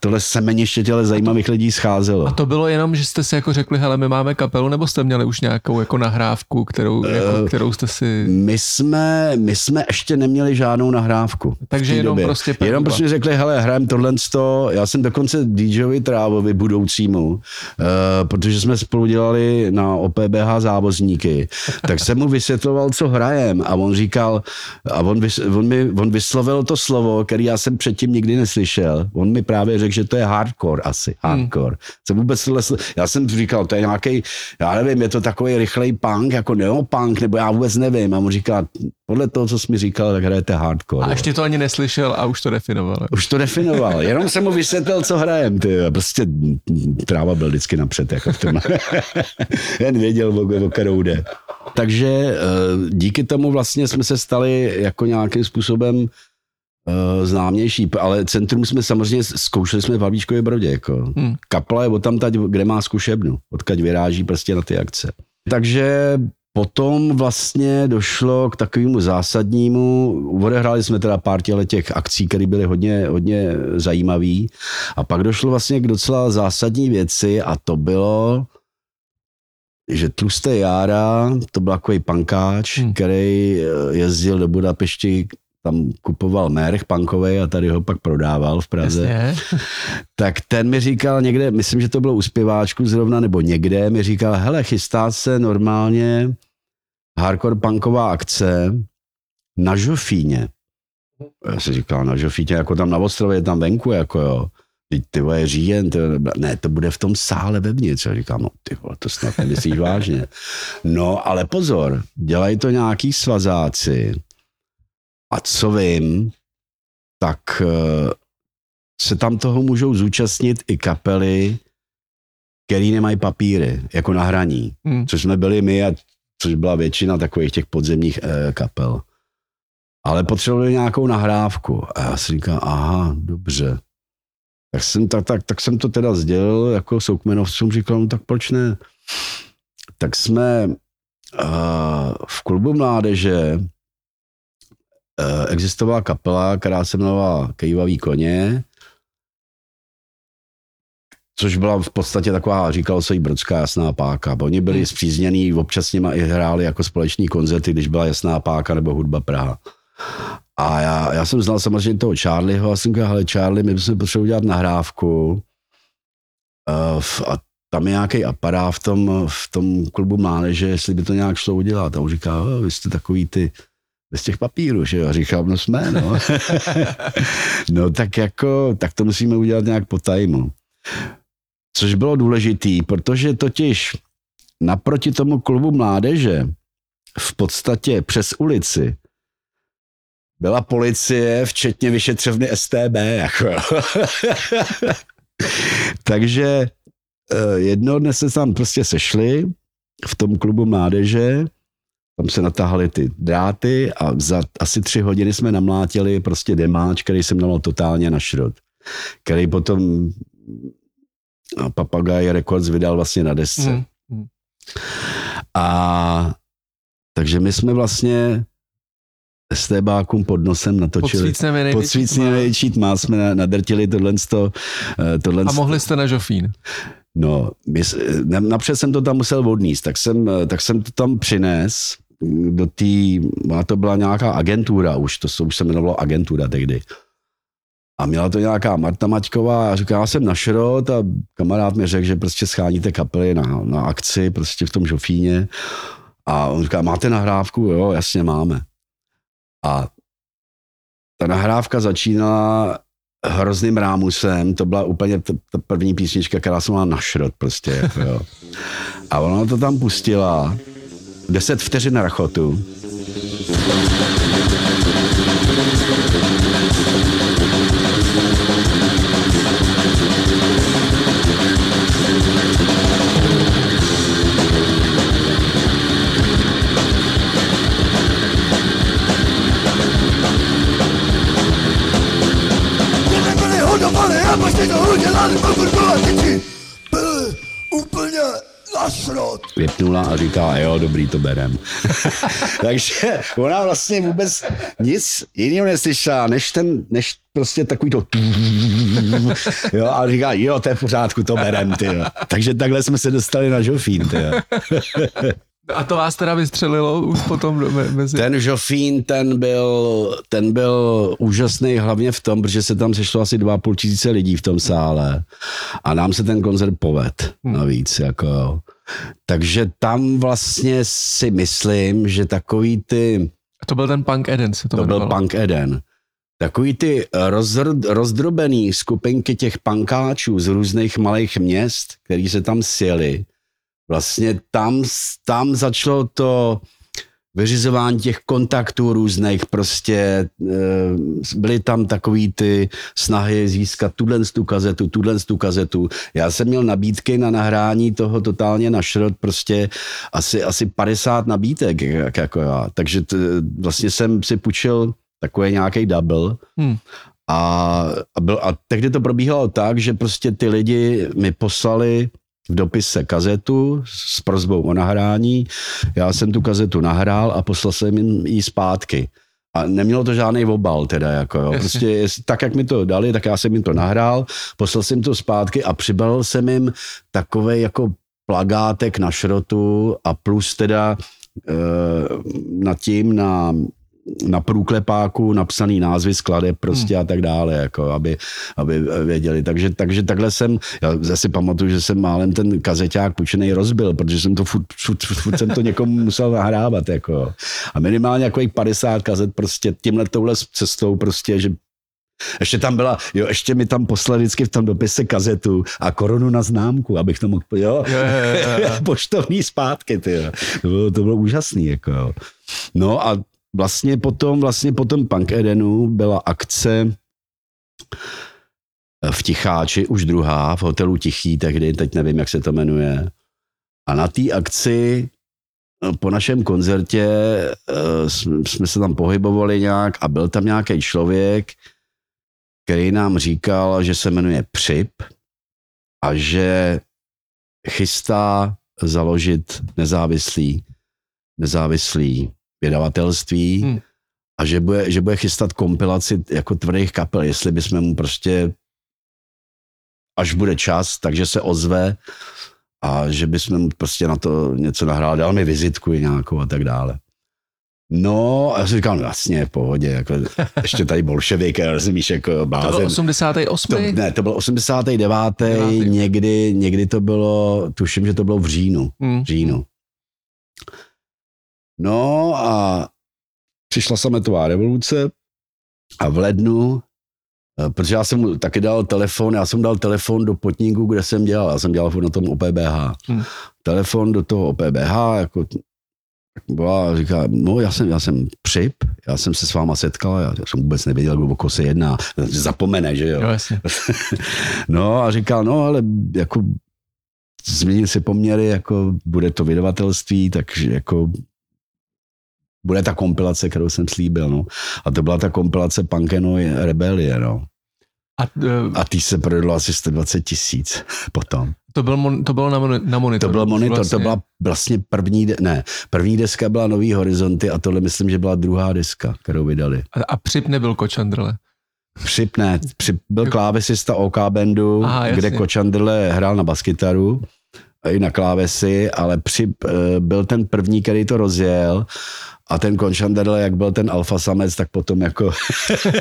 Speaker 2: tohle semeniště těle zajímavých lidí schází scházelo.
Speaker 1: A to bylo jenom, že jste si jako řekli, hele, my máme kapelu, nebo jste měli už nějakou jako nahrávku, kterou, uh, jako, kterou jste si...
Speaker 2: My jsme, my jsme ještě neměli žádnou nahrávku.
Speaker 1: Takže jenom době. prostě...
Speaker 2: Jenom prostě řekli, hele, hrajem tohle, já jsem dokonce DJovi Trávovi budoucímu, uh, protože jsme spolu dělali na OPBH závozníky, tak jsem mu vysvětloval, co hrajem a on říkal, a on, vys, on, mi, on vyslovil to slovo, který já jsem předtím nikdy neslyšel. On mi právě řekl, že to je hardcore asi, hardcore. Hmm jsem vůbec tohle, já jsem říkal, to je nějaký, já nevím, je to takový rychlej punk, jako neopunk, nebo já vůbec nevím. A on říká, podle toho, co jsi mi říkal, tak hrajete hardcore.
Speaker 1: A ještě to ani neslyšel a už to definoval.
Speaker 2: Už to definoval, jenom jsem mu vysvětlil, co hrajem. Ty. Prostě tráva byl vždycky napřed, jako v tom. Jen věděl, o, o kterou jde. Takže eh, díky tomu vlastně jsme se stali jako nějakým způsobem uh, známější, ale centrum jsme samozřejmě zkoušeli jsme v Havlíčkově Brodě. Jako. Hmm. Kapla je tam tady, kde má zkušebnu, odkud vyráží prostě na ty akce. Takže Potom vlastně došlo k takovému zásadnímu, odehráli jsme teda pár těch akcí, které byly hodně, hodně zajímavé. A pak došlo vlastně k docela zásadní věci a to bylo, že Tlusté Jára, to byl takový pankáč, hmm. který jezdil do Budapešti tam kupoval merch punkovej a tady ho pak prodával v Praze. Jasně. Tak ten mi říkal někde, myslím, že to bylo u zpěváčku zrovna, nebo někde, mi říkal, hele, chystá se normálně hardcore punková akce na Žofíně. Já si říkal, na Žofíně, jako tam na ostrově, tam venku, jako jo. teď ty vole, říjen, to, ne, to bude v tom sále vevnitř. A říkám, no ty vole, to snad nemyslíš vážně. No, ale pozor, dělají to nějaký svazáci a co vím, tak eh, se tam toho můžou zúčastnit i kapely, který nemají papíry, jako na hraní, hmm. což jsme byli my a což byla většina takových těch podzemních eh, kapel. Ale potřebovali nějakou nahrávku. A já si říkám, aha, dobře. Tak jsem, tak, tak, tak jsem to teda sdělil jako soukmenovcům, říkal, no tak proč ne? Tak jsme uh, v klubu mládeže existovala kapela, která se jmenovala Kejvavý koně, což byla v podstatě taková, říkalo se jí Brodská jasná páka. Bo oni byli hmm. zpříznění, občas s nimi i hráli jako společní koncerty, když byla jasná páka nebo hudba Praha. A já, já jsem znal samozřejmě toho Charlieho a jsem říkal, hele Charlie, my bychom potřebovali udělat nahrávku uh, a tam je nějaký aparát v tom, v tom klubu mládeže, jestli by to nějak šlo udělat. A on říká, vy jste takový ty, bez těch papírů, že jo? Říkám, no jsme, no. no tak jako, tak to musíme udělat nějak po tajmu. Což bylo důležitý, protože totiž naproti tomu klubu mládeže v podstatě přes ulici byla policie, včetně vyšetřovny STB. Jako. Takže eh, jedno dne se tam prostě sešli v tom klubu mládeže, tam se natáhly ty dráty a za asi tři hodiny jsme namlátili prostě demáč, který jsem dal totálně na šrot. Který potom Papagaj Records vydal vlastně na desce. Mm. A takže my jsme vlastně STBákům pod nosem natočili.
Speaker 1: Pod
Speaker 2: největší tma jsme nadrtili tohle.
Speaker 1: Eh, tohle A mohli jste na žofín?
Speaker 2: No, my, napřed jsem to tam musel odníst, tak jsem, eh, tak jsem to tam přines do té, to byla nějaká agentura už, to už se jmenovalo agentura tehdy. A měla to nějaká Marta Maťková a říká, já jsem na šrot a kamarád mi řekl, že prostě scháníte kapely na, na akci prostě v tom žofíně. A on říká, máte nahrávku? Jo, jasně máme. A ta nahrávka začínala hrozným rámusem, to byla úplně ta, ta první písnička, která se měla na šrot prostě, jako jo. A ona to tam pustila, deset vteřin rachotu. Vypnula a říká, jo, dobrý, to berem. Takže ona vlastně vůbec nic jiného neslyšela, než ten, než prostě takový to jo, a říká, jo, to je v pořádku, to berem, ty. Takže takhle jsme se dostali na žofín, ty.
Speaker 1: A to vás teda vystřelilo už potom mezi...
Speaker 2: Ten Žofín, ten byl, ten byl úžasný hlavně v tom, protože se tam sešlo asi dva půl tisíce lidí v tom sále a nám se ten koncert poved hmm. navíc, jako takže tam vlastně si myslím, že takový ty...
Speaker 1: To byl ten Punk Eden, se to
Speaker 2: To byl Punk Eden. Takový ty rozdr, rozdrobený skupinky těch pankáčů z různých malých měst, který se tam sjeli, vlastně tam, tam začalo to vyřizování těch kontaktů různých, prostě eh, byly tam takový ty snahy získat tuhle tu kazetu, tuhle tu kazetu. Já jsem měl nabídky na nahrání toho totálně na šrot, prostě asi, asi 50 nabídek, jak, jako já. Takže t, vlastně jsem si půjčil takový nějaký double hmm. a, a, byl, a tehdy to probíhalo tak, že prostě ty lidi mi poslali v dopise kazetu s prozbou o nahrání. Já jsem tu kazetu nahrál a poslal jsem jim ji zpátky. A nemělo to žádný obal teda, jako jo. Prostě tak, jak mi to dali, tak já jsem jim to nahrál, poslal jsem to zpátky a přibalil jsem jim takový jako plagátek na šrotu a plus teda e, nad tím na na průklepáku napsaný názvy skladeb prostě hmm. a tak dále, jako aby, aby věděli. Takže, takže takhle jsem, já zase pamatuju, že jsem málem ten kazeťák půjčený rozbil, protože jsem to furt, furt, furt, furt jsem to někomu musel nahrávat, jako. A minimálně jako 50 kazet prostě tímhle touhle cestou prostě, že Ještě tam byla, jo, ještě mi tam poslali vždycky v tom dopise kazetu a korunu na známku, abych to mohl, jo,
Speaker 1: Jo, jo, jo, jo.
Speaker 2: poštovní zpátky, ty jo. To bylo, to bylo úžasný, jako jo. No a vlastně potom, vlastně potom Punk Edenu byla akce v Ticháči, už druhá, v hotelu Tichý tehdy, teď nevím, jak se to jmenuje. A na té akci eh, po našem koncertě eh, jsme jsme se tam pohybovali nějak a byl tam nějaký člověk, který nám říkal, že se jmenuje Přip a že chystá založit nezávislý, nezávislý vydavatelství
Speaker 1: Hmm.
Speaker 2: a že bude, že bude chystat kompilaci jako tvrdých kapel, jestli bychom mu prostě až bude čas, takže se ozve a že bychom mu prostě na to něco nahráli, dal mi vizitku i nějakou a tak dále. No, a já si říkal, no jasně, v pohodě, jako, ještě tady bolševik, rozumíš, jako
Speaker 1: To byl
Speaker 2: blázen.
Speaker 1: 88.
Speaker 2: To, ne, to byl 89.
Speaker 1: Devátý.
Speaker 2: někdy, někdy to bylo, tuším, že to bylo v říjnu.
Speaker 1: Hmm.
Speaker 2: V říjnu. No a přišla sametová revoluce a v lednu, eh, protože já jsem mu taky dal telefon, já jsem dal telefon do potníku, kde jsem dělal, já jsem dělal na tom OPBH.
Speaker 1: Hmm.
Speaker 2: Telefon do toho OPBH, jako byla, říká, no já jsem, já jsem přip, já jsem se s váma setkal, já jsem vůbec nevěděl, o koho se jedná, zapomene, že jo.
Speaker 1: Jo, jasně.
Speaker 2: No a říkal, no ale jako změnil si poměry, jako bude to vydavatelství, takže jako bude ta kompilace, kterou jsem slíbil, no. A to byla ta kompilace Pankeno Rebelie, no.
Speaker 1: A eh,
Speaker 2: A tý se prodalo asi 120 tisíc potom.
Speaker 1: to, byl mon, to bylo na, moni- na monitor.
Speaker 2: To byl monitor,
Speaker 1: vlastně.
Speaker 2: to byla vlastně první, de- ne, první deska byla Nový horizonty a tohle myslím, že byla druhá deska, kterou vydali.
Speaker 1: A, a přip nebyl Kočandrle.
Speaker 2: Přip ne, přip byl klávesista OK bandu,
Speaker 1: Aha, jasně.
Speaker 2: kde Kočandrle hrál na baskytaru i na klávesy, ale Přip eh, byl ten první, který to rozjel a ten Kočandrle, jak byl ten alfa samec, tak potom jako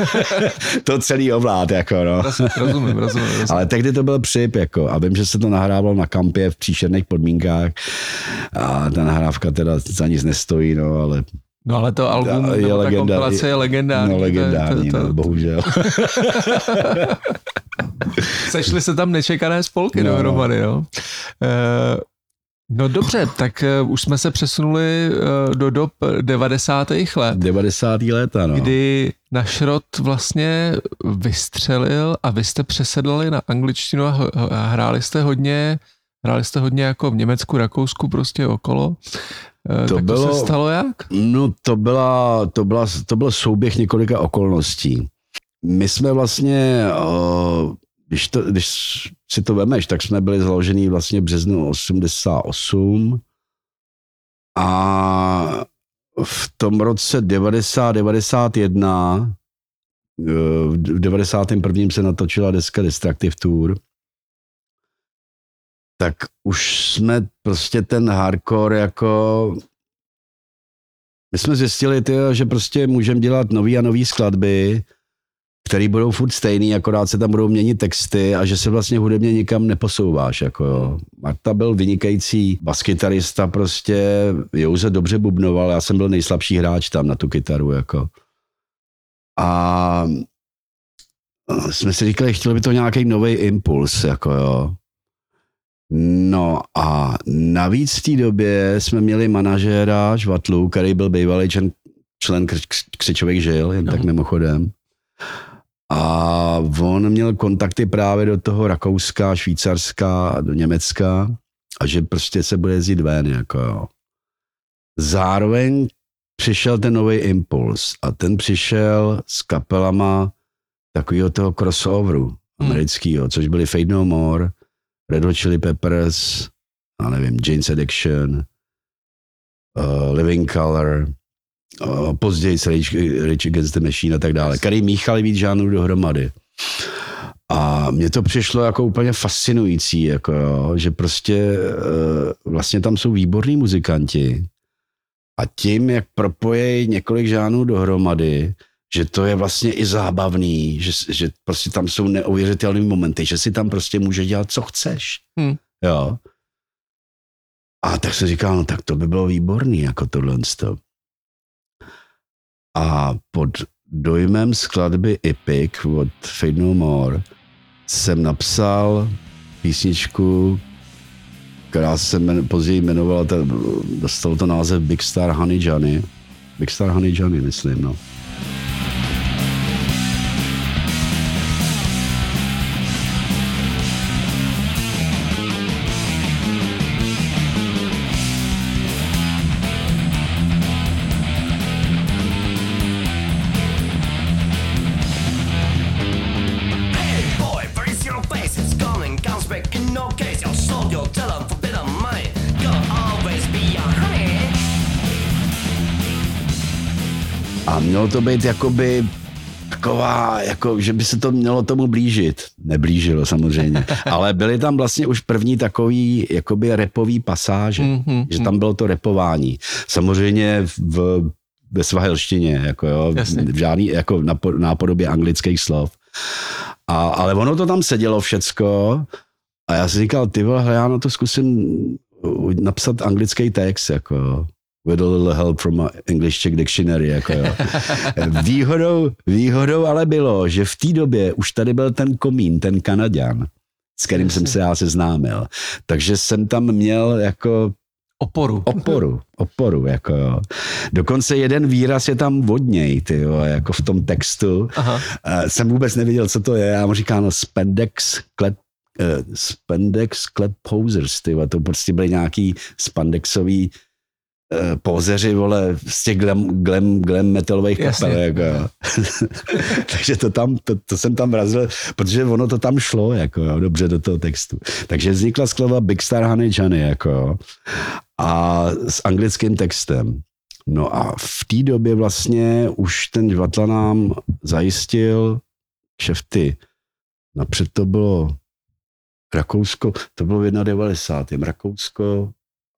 Speaker 2: to celý ovlád, jako no.
Speaker 1: Rozumím, rozumím, rozumím.
Speaker 2: Ale tehdy to byl přip, jako, a vím, že se to nahrávalo na kampě v příšerných podmínkách a ta nahrávka teda za nic nestojí, no, ale
Speaker 1: No ale to album,
Speaker 2: je
Speaker 1: nebo ta kompilace je legendární.
Speaker 2: no,
Speaker 1: to je-
Speaker 2: legendární,
Speaker 1: to, to,
Speaker 2: no,
Speaker 1: to,
Speaker 2: bohužel.
Speaker 1: Sešly se tam nečekané spolky
Speaker 2: No.
Speaker 1: dohromady, no. Eh, No dobře, tak eh, už jsme se přesunuli eh, do dob 90. let,
Speaker 2: 90. léta, no.
Speaker 1: kdy na šrot vlastně vystřelil a vy jste přesedlali na angličtinu a hráli jste hodně, hráli jste hodně jako v Německu, Rakousku, prostě okolo. Eh,
Speaker 2: To
Speaker 1: tak to
Speaker 2: bylo-
Speaker 1: se stalo jak?
Speaker 2: No to, byla, to, byla, to byl souběh několika okolností. My jsme vlastně, o, když, to, když si to vemeš, tak jsme byli založený vlastně v březnu 88 a v tom roce 90-91 v 91. se natočila deska Destructive Tour, tak už jsme prostě ten hardcore jako my jsme zjistili, tyjo, že prostě můžeme dělat nový a nový skladby, které budou furt stejný, akorát se tam budou měnit texty a že se vlastně hudebně nikam neposouváš. Jako jo. Marta byl vynikající baskytarista, prostě Jouze dobře bubnoval, já jsem byl nejslabší hráč tam na tu kytaru. Jako. A jsme si říkali, chtěli by to nějaký nový impuls. Jako jo. No a navíc v té době jsme měli manažéra Žvatlu, který byl bývalý člen, člen Kř- Křičových žil, jen
Speaker 1: No.
Speaker 2: tak mimochodem. A on měl kontakty právě do toho Rakouska, Švýcarska, a do Německa a že prostě se bude jezdit ven. Jako jo. Zároveň přišel ten nový impuls a ten přišel s kapelama takového toho crossoveru amerického, což byly Fade No More, Red Hot Chili Peppers, já nevím, Jane's Addiction, uh, Living Color, uh, později Rage, Rage Against the Machine a tak dále, který míchali víc žánrů dohromady. A mně to přišlo jako úplně fascinující, jako jo, že prostě uh, vlastně tam jsou výborní muzikanti a tím, jak propojejí několik žánrů dohromady, že to je vlastně i zábavný, že, že prostě tam jsou neuvěřitelné momenty, že si tam prostě může dělat, co chceš.
Speaker 1: Hmm.
Speaker 2: Jo. A tak se říká, no tak to by bylo výborný, jako tohle. A pod dojmem skladby Epic od Fade No More jsem napsal písničku, která se men, později jmenovala, dostalo to název Big Star Honey Johnny. Big Star Honey Johnny, myslím, no. To být jakoby taková, jako, že by se to mělo tomu blížit. Neblížilo samozřejmě. Ale byly tam vlastně už první takový jakoby repový pasáže, mm-hmm. že tam bylo to repování. Samozřejmě v, ve svahelštině, jako jo, v žádný, jako na, nápodobě anglických slov. A, ale ono to tam sedělo všecko a já si říkal, ty vole, já na to zkusím napsat anglický text, jako with a little help from my English Czech Dictionary. Jako jo. Výhodou, výhodou ale bylo, že v té době už tady byl ten komín, ten Kanaďan, s kterým jsem se já seznámil. Takže jsem tam měl jako
Speaker 1: Oporu.
Speaker 2: Oporu, oporu, jako jo. Dokonce jeden výraz je tam vodněj, ty jo, jako v tom textu. Aha. Jsem vůbec nevěděl, co to je. Já mu říkám, no, spandex, klep, uh, spandex klep posers, ty jo. To prostě byly nějaký spandexový Eh, pózeři, vole, z těch glam, glam, glam metalových kapel, jako, Takže to tam, to, to, jsem tam vrazil, protože ono to tam šlo, jako, jo, dobře do toho textu. Takže vznikla sklova Big Star Honey Johnny, jako, a s anglickým textem. No a v té době vlastně už ten Žvatla nám zajistil kšefty. Napřed to bylo Rakousko, to bylo v 91. Rakousko,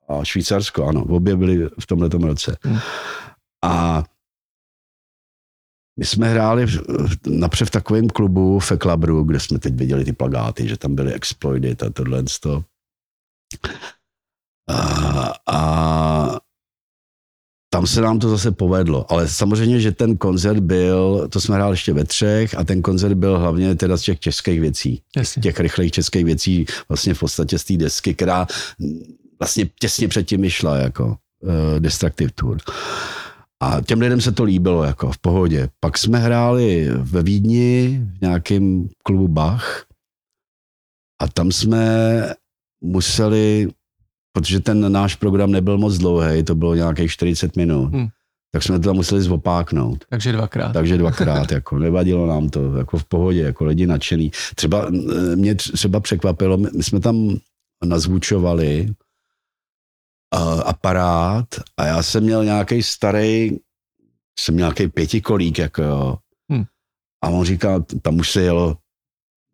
Speaker 2: a Švýcarsko, ano, obě byly v tomhle roce. Hmm. A my jsme hráli napřed v takovém klubu Feklabru, kde jsme teď viděli ty plagáty, že tam byly Exploited a tohle. A, a tam se nám to zase povedlo. Ale samozřejmě, že ten koncert byl, to jsme hráli ještě ve třech a ten koncert byl hlavně teda z těch českých věcí. Jasně. Těch rychlejch českých věcí vlastně v podstatě z té desky, která vlastně těsně předtím vyšla jako uh, Destructive Tour. A těm lidem se to líbilo, jako v pohodě. Pak jsme hráli ve Vídni v nějakém klubu Bach a tam jsme museli, protože ten náš program nebyl moc dlouhý, to bylo nějakých 40 minut, hmm. tak jsme to tam museli zopáknout.
Speaker 1: Takže dvakrát.
Speaker 2: Takže dvakrát, jako nevadilo nám to, jako v pohodě, jako lidi nadšený. Třeba mě třeba překvapilo, my jsme tam nazvučovali uh, aparát a já jsem měl nějaký starý, jsem měl nějaký pětikolík, jako jo. Hmm. A on říká, tam už se jelo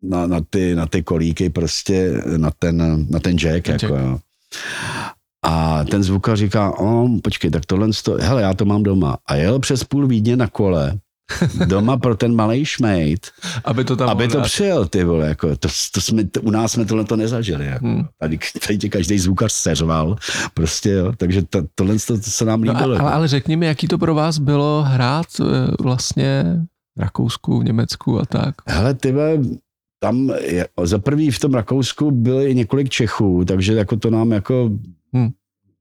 Speaker 2: na, na, ty, na ty kolíky prostě, na ten, na ten jack, ten jako jack. jo. A ten zvukař říká, o, počkej, tak tohle, sto, hele, já to mám doma. A jel přes půl Vídně na kole doma pro ten malý šmejt,
Speaker 1: aby to tam
Speaker 2: aby to přijel, ty vole, jako, to, to jsme, to, u nás jsme tohle to nezažili, jako. hmm. tady, tady tě každý zvukař seřval, prostě, jo, takže to, tohle to, to se nám líbilo. No,
Speaker 1: ale,
Speaker 2: jako.
Speaker 1: ale řekni mi, jaký to pro vás bylo hrát eh, vlastně v Rakousku, v Německu a tak?
Speaker 2: Hele, ty tam je, za prvý v tom Rakousku byly několik Čechů, takže jako to nám jako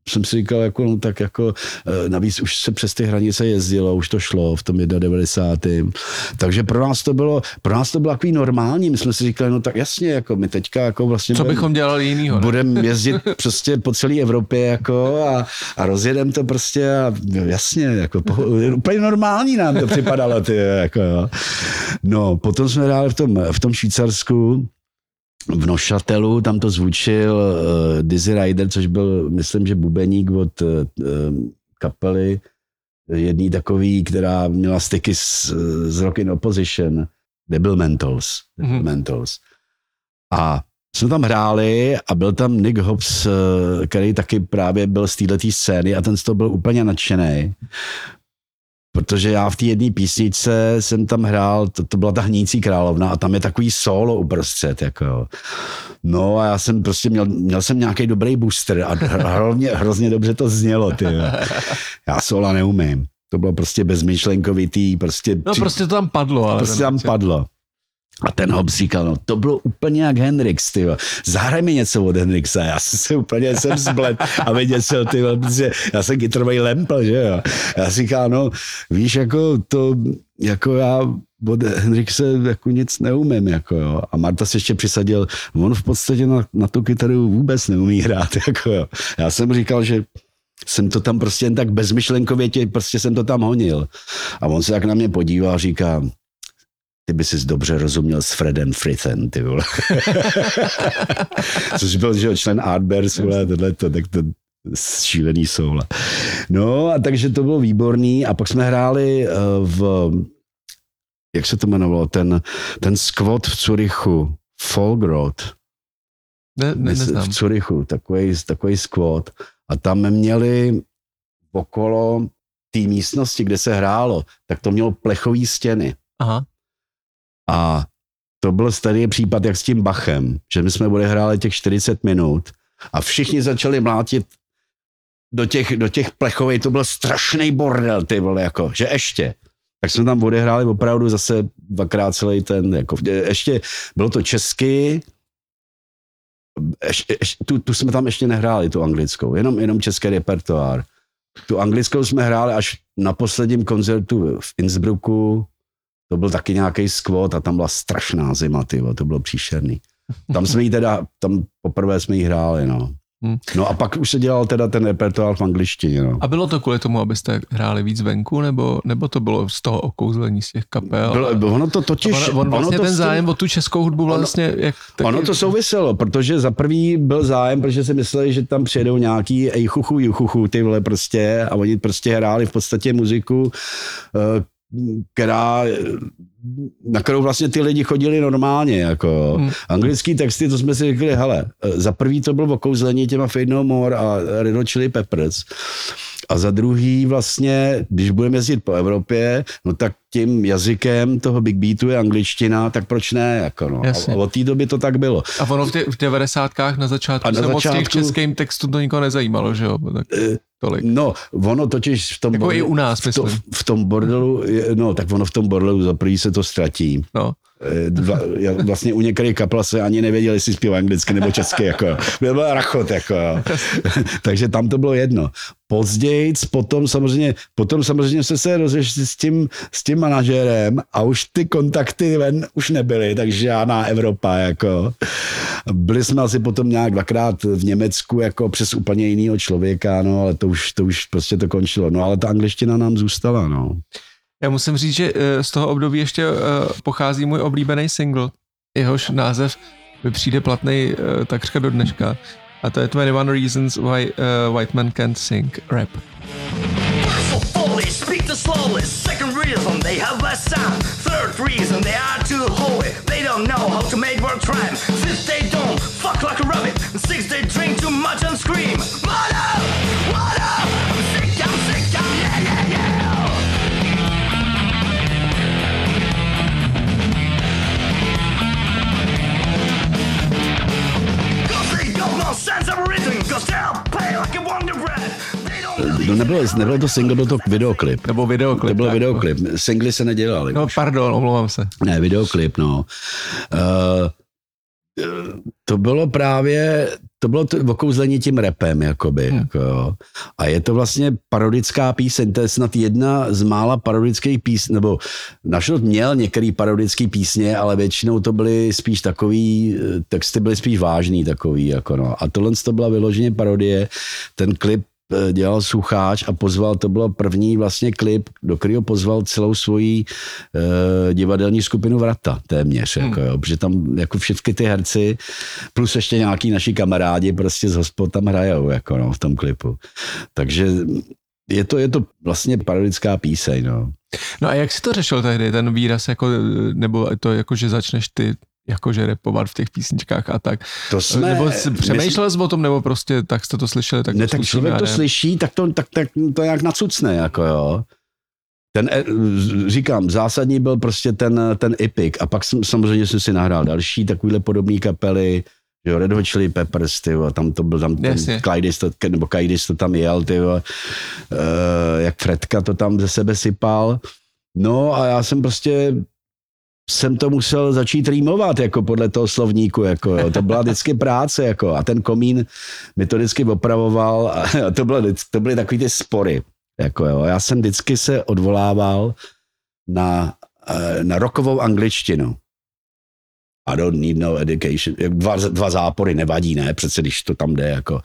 Speaker 2: jsem si říkal, jako, no, tak jako eh, navíc už se přes ty hranice jezdilo, už to šlo v tom 91. Takže pro nás to bylo, pro nás to bylo takový normální, my jsme si říkali, no tak jasně, jako my teďka jako vlastně...
Speaker 1: Co budem, bychom dělali jinýho?
Speaker 2: Budeme jezdit prostě po celé Evropě jako a, a rozjedeme to prostě a jasně, jako po, úplně normální nám to připadalo, ty, jako jo. No, potom jsme hráli v tom, v tom Švýcarsku, v Nošatelu, tam to zvučil uh, Dizzy Rider, což byl, myslím, že bubeník od uh, kapely, jedný takový, která měla styky s, s Rock in Opposition, Debil Mentals. Mm-hmm. Mentals. A jsme tam hráli a byl tam Nick Hobbs, který taky právě byl z této scény a ten z toho byl úplně nadšený protože já v té jedné písničce jsem tam hrál, to, to byla ta Hnící královna a tam je takový solo uprostřed, jako No a já jsem prostě měl, měl jsem nějaký dobrý booster a hrozně, hrozně dobře to znělo, ty. Já sola neumím. To bylo prostě bezmyšlenkovitý, prostě...
Speaker 1: No prostě to tam padlo. Ale
Speaker 2: prostě tam padlo. A ten Hobbs říkal, no to bylo úplně jak Hendrix, ty Zahraj mi něco od Hendrixa, já jsem se úplně jsem zbled a viděl, ty protože já jsem kytarový lempl, že jo. Já říkal, no víš, jako to, jako já od Hendrixe jako nic neumím, jako jo. A Marta se ještě přisadil, on v podstatě na, na tu kytaru vůbec neumí hrát, jako jo. Já jsem říkal, že jsem to tam prostě jen tak bezmyšlenkově, tě, prostě jsem to tam honil. A on se tak na mě podíval a říká, ty by si dobře rozuměl s Fredem Frithen, ty vole. Což byl, že člen Artbears, vole, tohle to, tak to šílený soule. No a takže to bylo výborný a pak jsme hráli eh, v, jak se to jmenovalo, ten, ten squat v Curychu, Folgrod.
Speaker 1: Ne, ne, neznám.
Speaker 2: V Curychu, takový, takový squat. A tam měli okolo té místnosti, kde se hrálo, tak to mělo plechové stěny.
Speaker 1: Aha.
Speaker 2: A to byl starý případ jak s tím Bachem, že my jsme odehráli těch 40 minut a všichni začali mlátit do těch, do těch plechových, to byl strašný bordel, ty vole, jako, že ještě. Tak jsme tam odehráli opravdu zase dvakrát celý ten, jako, ještě bylo to česky, ještě, ještě, tu, tu, jsme tam ještě nehráli, tu anglickou, jenom, jenom český repertoár. Tu anglickou jsme hráli až na posledním koncertu v Innsbrucku, to byl taky nějaký skvot a tam byla strašná zima, tyvo, to bylo příšerný. Tam jsme jí teda, tam poprvé jsme jí hráli, no. Hmm. No a pak už se dělal teda ten repertoár v angličtině. No.
Speaker 1: A bylo to kvůli tomu, abyste hráli víc venku, nebo, nebo to bylo z toho okouzlení z těch kapel?
Speaker 2: Bylo, ono to totiž...
Speaker 1: On, on vlastně ono to ten zájem o tu českou hudbu vlastně...
Speaker 2: Ono,
Speaker 1: jak,
Speaker 2: taky... ono to souviselo, protože za prvý byl zájem, protože si mysleli, že tam přijedou nějaký ejchuchu, juchuchu, ty vole prostě a oni prostě hráli v podstatě muziku, eh, která, na kterou vlastně ty lidi chodili normálně. Jako. Hmm. Anglický texty, to jsme si řekli, hele, za prvý to bylo okouzlení těma Fade No More a Red Chili Peppers. A za druhý vlastně, když budeme jezdit po Evropě, no tak tím jazykem toho Big Beatu je angličtina, tak proč ne? Jako no. A, a od té doby to tak bylo.
Speaker 1: A ono v, tě, v 90. na začátku a na se začátku, moc těch českým textu to nikoho nezajímalo, že jo? Tak eh, tolik.
Speaker 2: No, ono totiž v tom...
Speaker 1: Jako bordelu, i u nás,
Speaker 2: v, to, v tom bordelu, no, tak ono v tom bordelu za se to ztratí.
Speaker 1: No.
Speaker 2: Eh, dva, já vlastně u některých kapel se ani nevěděli, jestli zpívají anglicky nebo česky, jako, byl rachot, jako, takže tam to bylo jedno. Později, potom samozřejmě, potom samozřejmě se se rozešli s tím, s tím manažerem a už ty kontakty ven už nebyly, takže žádná Evropa, jako. Byli jsme asi potom nějak dvakrát v Německu, jako přes úplně jiného člověka, no, ale to už, to už prostě to končilo. No, ale ta angličtina nám zůstala, no.
Speaker 1: Já musím říct, že eh, z toho období ještě eh, pochází můj oblíbený single. Jehož název mi přijde platný eh, takřka do dneška. A to je 21 Reasons Why uh, White Man Can't Sing Rap. Reason they they drink too much and scream. What
Speaker 2: No nebylo, nebylo to single, byl to videoklip.
Speaker 1: Nebo videoklip.
Speaker 2: To byl videoklip. Singly se nedělali.
Speaker 1: No pardon, omlouvám se.
Speaker 2: Ne, videoklip, no. Uh, to bylo právě, to bylo to okouzlení tím repem, jakoby. Hmm. Jako, jo. A je to vlastně parodická píseň, to je snad jedna z mála parodických písní, nebo našel měl některý parodický písně, ale většinou to byly spíš takový, texty byly spíš vážný takový, jako no. A tohle to byla vyloženě parodie, ten klip Eh, dělal Sucháč a pozval, to bylo první vlastně klip, do kterého pozval celou svoji uh, divadelní skupinu Vrata téměř, hmm. jako, jo, protože tam jako všechny ty herci, plus ještě nějaký naši kamarádi prostě z hospod tam hrajou jako, no, v tom klipu. Takže je to, je to vlastně parodická píseň, no.
Speaker 1: No a jak si to řešil tehdy, ten výraz, jako, nebo to, jako, že začneš ty jakože repovat v těch písničkách a tak.
Speaker 2: To jsme,
Speaker 1: nebo jsi přemýšlel jsi o tom, nebo prostě tak jste to slyšeli, tak
Speaker 2: ne, tak člověk to slyší, tak to, tak, tak to jak nacucne, jako jo. Ten, eh, říkám, zásadní byl prostě ten, ten Epic a pak jsem, samozřejmě jsem si nahrál další takovýhle podobné kapely, Jo, Red Hot Chili Peppers, ty vole, tam to byl, tam ten. Kaidis to, nebo Kaidis to tam jel, ty vole, uh, jak Fredka to tam ze sebe sypal. No a já jsem prostě jsem to musel začít rýmovat, jako podle toho slovníku, jako jo. to byla vždycky práce, jako a ten komín mi to vždycky opravoval a to, bylo, to byly takový ty spory, jako jo. Já jsem vždycky se odvolával na, eh, na rokovou angličtinu. I don't need no education. Dva, dva zápory nevadí, ne? Přece když to tam jde, jako.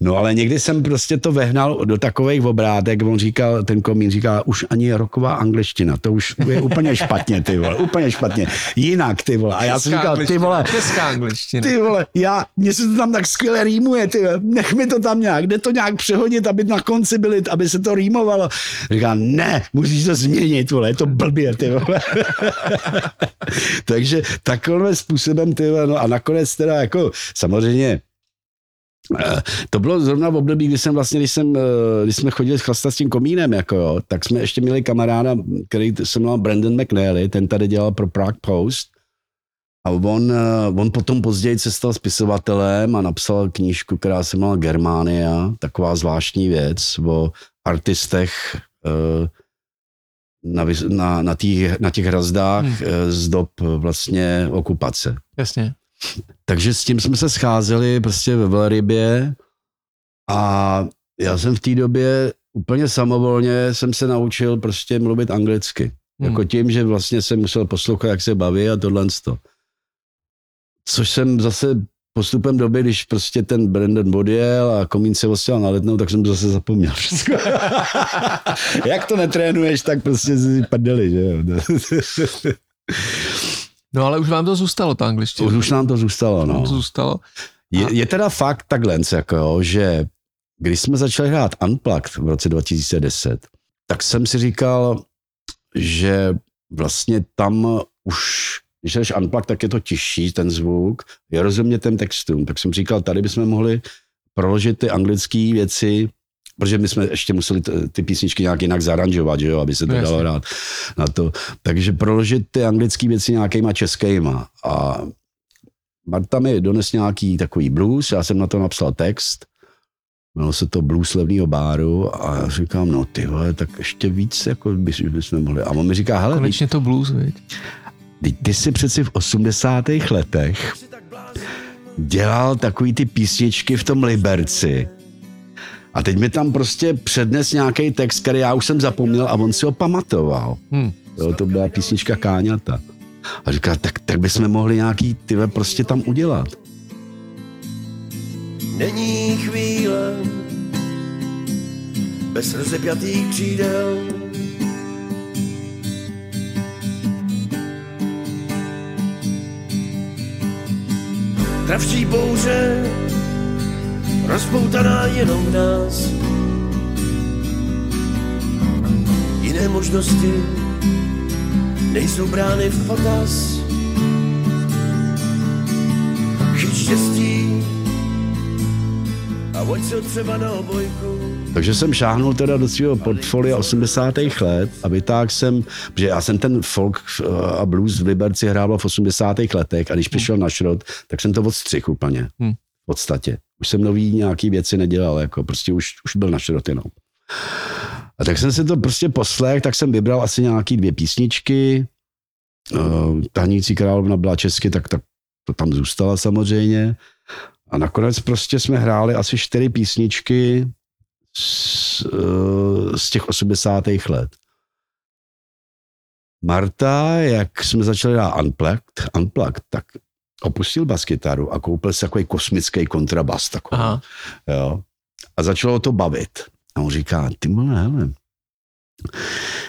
Speaker 2: No ale někdy jsem prostě to vehnal do takových obrátek, on říkal, ten komín říkal, už ani roková angličtina, to už je úplně špatně, ty vole, úplně špatně. Jinak, ty vole. A já jsem říkal, ty vole,
Speaker 1: Česká angličtina.
Speaker 2: ty vole, já, mně se to tam tak skvěle rýmuje, ty vole, nech mi to tam nějak, jde to nějak přehodit, aby na konci byly, aby se to rýmovalo. Říká, ne, musíš to změnit, vole, je to blbě, ty vole. Takže takovým způsobem, ty no a nakonec teda jako, samozřejmě, eh, to bylo zrovna v období, kdy jsem vlastně, když, jsem, eh, když jsme chodili chlastat s tím komínem, jako jo, tak jsme ještě měli kamaráda, který se jmenoval Brandon McNally, ten tady dělal pro Prague Post. A on, eh, on potom později se stal spisovatelem a napsal knížku, která se jmenovala Germania, taková zvláštní věc o artistech na, na, na, tý, na těch hrazdách
Speaker 1: Hmm.
Speaker 2: hmm. z dob eh, vlastně okupace.
Speaker 1: Jasně.
Speaker 2: Takže s tím jsme se scházeli prostě ve Velrybě a já jsem v té době úplně samovolně jsem se naučil prostě mluvit anglicky.
Speaker 1: Hmm.
Speaker 2: Jako tím, že vlastně jsem musel poslouchat, jak se baví a tohle to. Což jsem zase postupem doby, když prostě ten Brandon odjel a komín se ostěl na letnou, tak jsem to zase zapomněl všechno. jak to netrénuješ, tak prostě si prdeli, že jo.
Speaker 1: No ale už vám to zůstalo, ta angličtina.
Speaker 2: Už, už nám to zůstalo, no.
Speaker 1: to zůstalo.
Speaker 2: Je, je teda fakt takhle, jako že když jsme začali hrát Unplugged v roce 2010, tak jsem si říkal, že vlastně tam už, když jdeš Unplugged, tak je to těžší, ten zvuk, je rozumět těm textům. Tak jsem říkal, tady bychom mohli proložit ty anglické věci, protože my jsme ještě museli t- ty písničky nějak jinak zaranžovat, že jo, aby se to
Speaker 1: No,
Speaker 2: dalo hrát na to. Takže proložit ty anglické věci nějakýma českýma. A Marta mi dones nějaký takový blues, já jsem na to napsal text, jmenovalo se to Blues levného báru a já říkám, no ty vole, tak ještě víc jako bys, bychom mohli. A on mi říká, hele,
Speaker 1: Konečně to blues, viď?
Speaker 2: Ty, ty jsi přeci v 80. letech dělal takový ty písničky v tom Liberci. A teď mi tam prostě přednes nějaký text, který já už jsem zapomněl a on si ho pamatoval.
Speaker 1: Hm.
Speaker 2: Jo, to byla písnička Káňata. A říkal, tak, tak bychom mohli nějaký tyhle prostě tam udělat.
Speaker 3: Není chvíle bez rozepjatých křídel. Travčí bouře, rozpoutaná jenom v nás. Jiné možnosti nejsou brány v potaz. Chyť štěstí a hoď se třeba na obojku.
Speaker 2: Takže jsem šáhnul teda do svého portfolia 80. let a vytáhl jsem, protože já jsem ten folk eh, a blues v Liberci hrával v 80. letech a když přišel na šrot, tak jsem to odstřihl úplně.
Speaker 1: Hmm.
Speaker 2: V podstatě. Už jsem nový nějaký věci nedělal, jako prostě už, už byl na šrot jenom. A tak jsem si to prostě poslech, tak jsem vybral asi nějaký dvě písničky. Uh, Tahnící královna byla česky, tak, tak to tam zůstala samozřejmě. A nakonec prostě jsme hráli asi čtyři písničky z, eh, z těch 80. let. Marta, jak jsme začali hrát Unplugged, Unplugged tak opustil baskytaru a koupil si takový kosmický kontrabas. Takový,
Speaker 1: Aha.
Speaker 2: jo. A začalo to bavit. A on říká, ty vole, hele,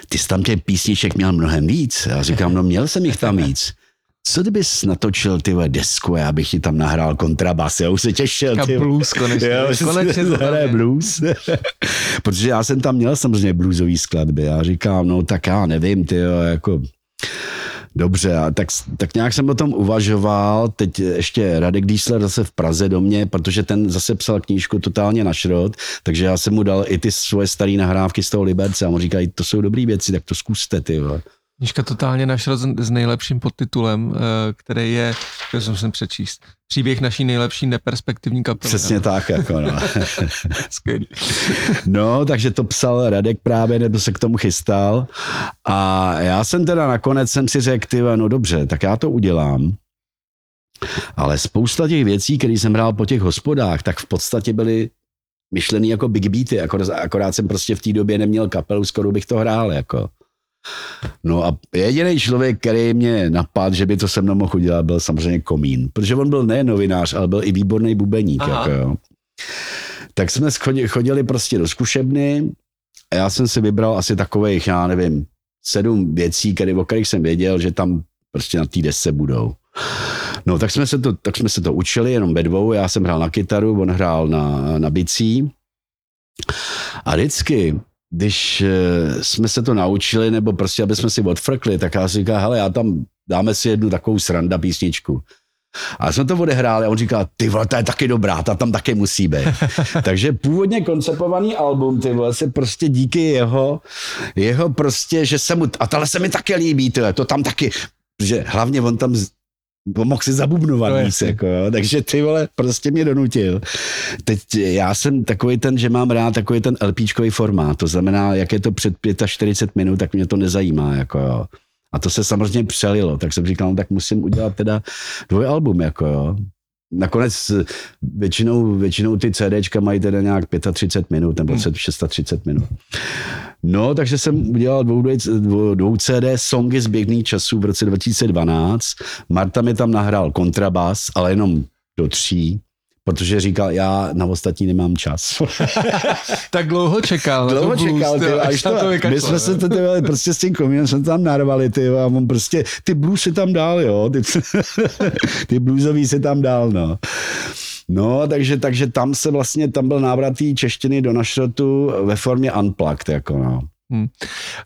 Speaker 2: ty jsi tam těch písniček měl mnohem víc. Já říkám, no měl jsem jich tam víc. Co kdybys natočil ty desku, já bych ti tam nahrál kontrabas, já už se těšil. Ty,
Speaker 1: blues konečně.
Speaker 2: Jo,
Speaker 1: konečně
Speaker 2: konečně
Speaker 1: to tam
Speaker 2: hraje
Speaker 1: je.
Speaker 2: blues. Protože já jsem tam měl samozřejmě bluesový skladby. Já říkám, no tak já nevím, ty jo, jako Dobře, a tak, tak nějak jsem o tom uvažoval, teď ještě Radek Diesler zase v Praze do mě, protože ten zase psal knížku totálně na šrot, takže já jsem mu dal i ty svoje staré nahrávky z toho Liberce a on říká, to jsou dobré věci, tak to zkuste, ty vole.
Speaker 1: Knižka totálně našel s nejlepším podtitulem, eh, který je, který jsem sem přečíst, příběh naší nejlepší neperspektivní kapely.
Speaker 2: Přesně tak, jako no.
Speaker 1: Skvělý.
Speaker 2: No, takže to psal Radek právě, nebo se k tomu chystal. A já jsem teda nakonec jsem si řekl, ty, no dobře, tak já to udělám. Ale spousta těch věcí, které jsem hrál po těch hospodách, tak v podstatě byly myšlený jako big beaty, akorát, akorát jsem prostě v té době neměl kapelu, skoro bych to hrál, jako. No a jediný člověk, který mě napadl, že by to se mnou mohl udělat, byl samozřejmě Komín. Protože on byl ne novinář, ale byl i výborný bubeník. Jako jo. Tak jsme chodili prostě do zkušebny a já jsem si vybral asi takových, já nevím, sedm věcí, které, o kterých jsem věděl, že tam prostě na té desce budou. No, tak jsme, se to, tak jsme se to učili jenom ve dvou. Já jsem hrál na kytaru, on hrál na, na bicí. A vždycky, když eh, jsme se to naučili, nebo prostě, aby jsme si odfrkli, tak já si říká, hele, já tam dáme si jednu takovou sranda písničku. A jsme to odehráli a on říká, ty vole, to je taky dobrá, ta tam taky musí být. Takže původně koncepovaný album, ty vole, se prostě díky jeho, jeho prostě, že se mu, a tohle se mi taky líbí, ty vole, to tam taky, že hlavně on tam mohl si zabubnovat no, víc, jako, jo. takže ty vole, prostě mě donutil. Teď já jsem takový ten, že mám rád takový ten LPčkový formát, to znamená, jak je to před 45 minut, tak mě to nezajímá, jako jo. A to se samozřejmě přelilo, tak jsem říkal, no, tak musím udělat teda dvoj album, jako jo nakonec většinou, většinou ty CDčka mají teda nějak 35 minut nebo 630 minut. No, takže jsem udělal dvou, dvou, CD songy z běžných časů v roce 2012. Marta mi tam nahrál kontrabas, ale jenom do tří protože říkal, já na ostatní nemám čas.
Speaker 1: tak dlouho čekal.
Speaker 2: Dlouho blues, čekal, ty, až to, to my jsme se to, ty, prostě s tím komínem jsme tam narvali, ty, a on prostě, ty blues si tam dál, jo, ty, ty bluesový si tam dál, no. No, takže, takže tam se vlastně, tam byl návrat té češtiny do našrotu ve formě unplugged, jako no. Hmm.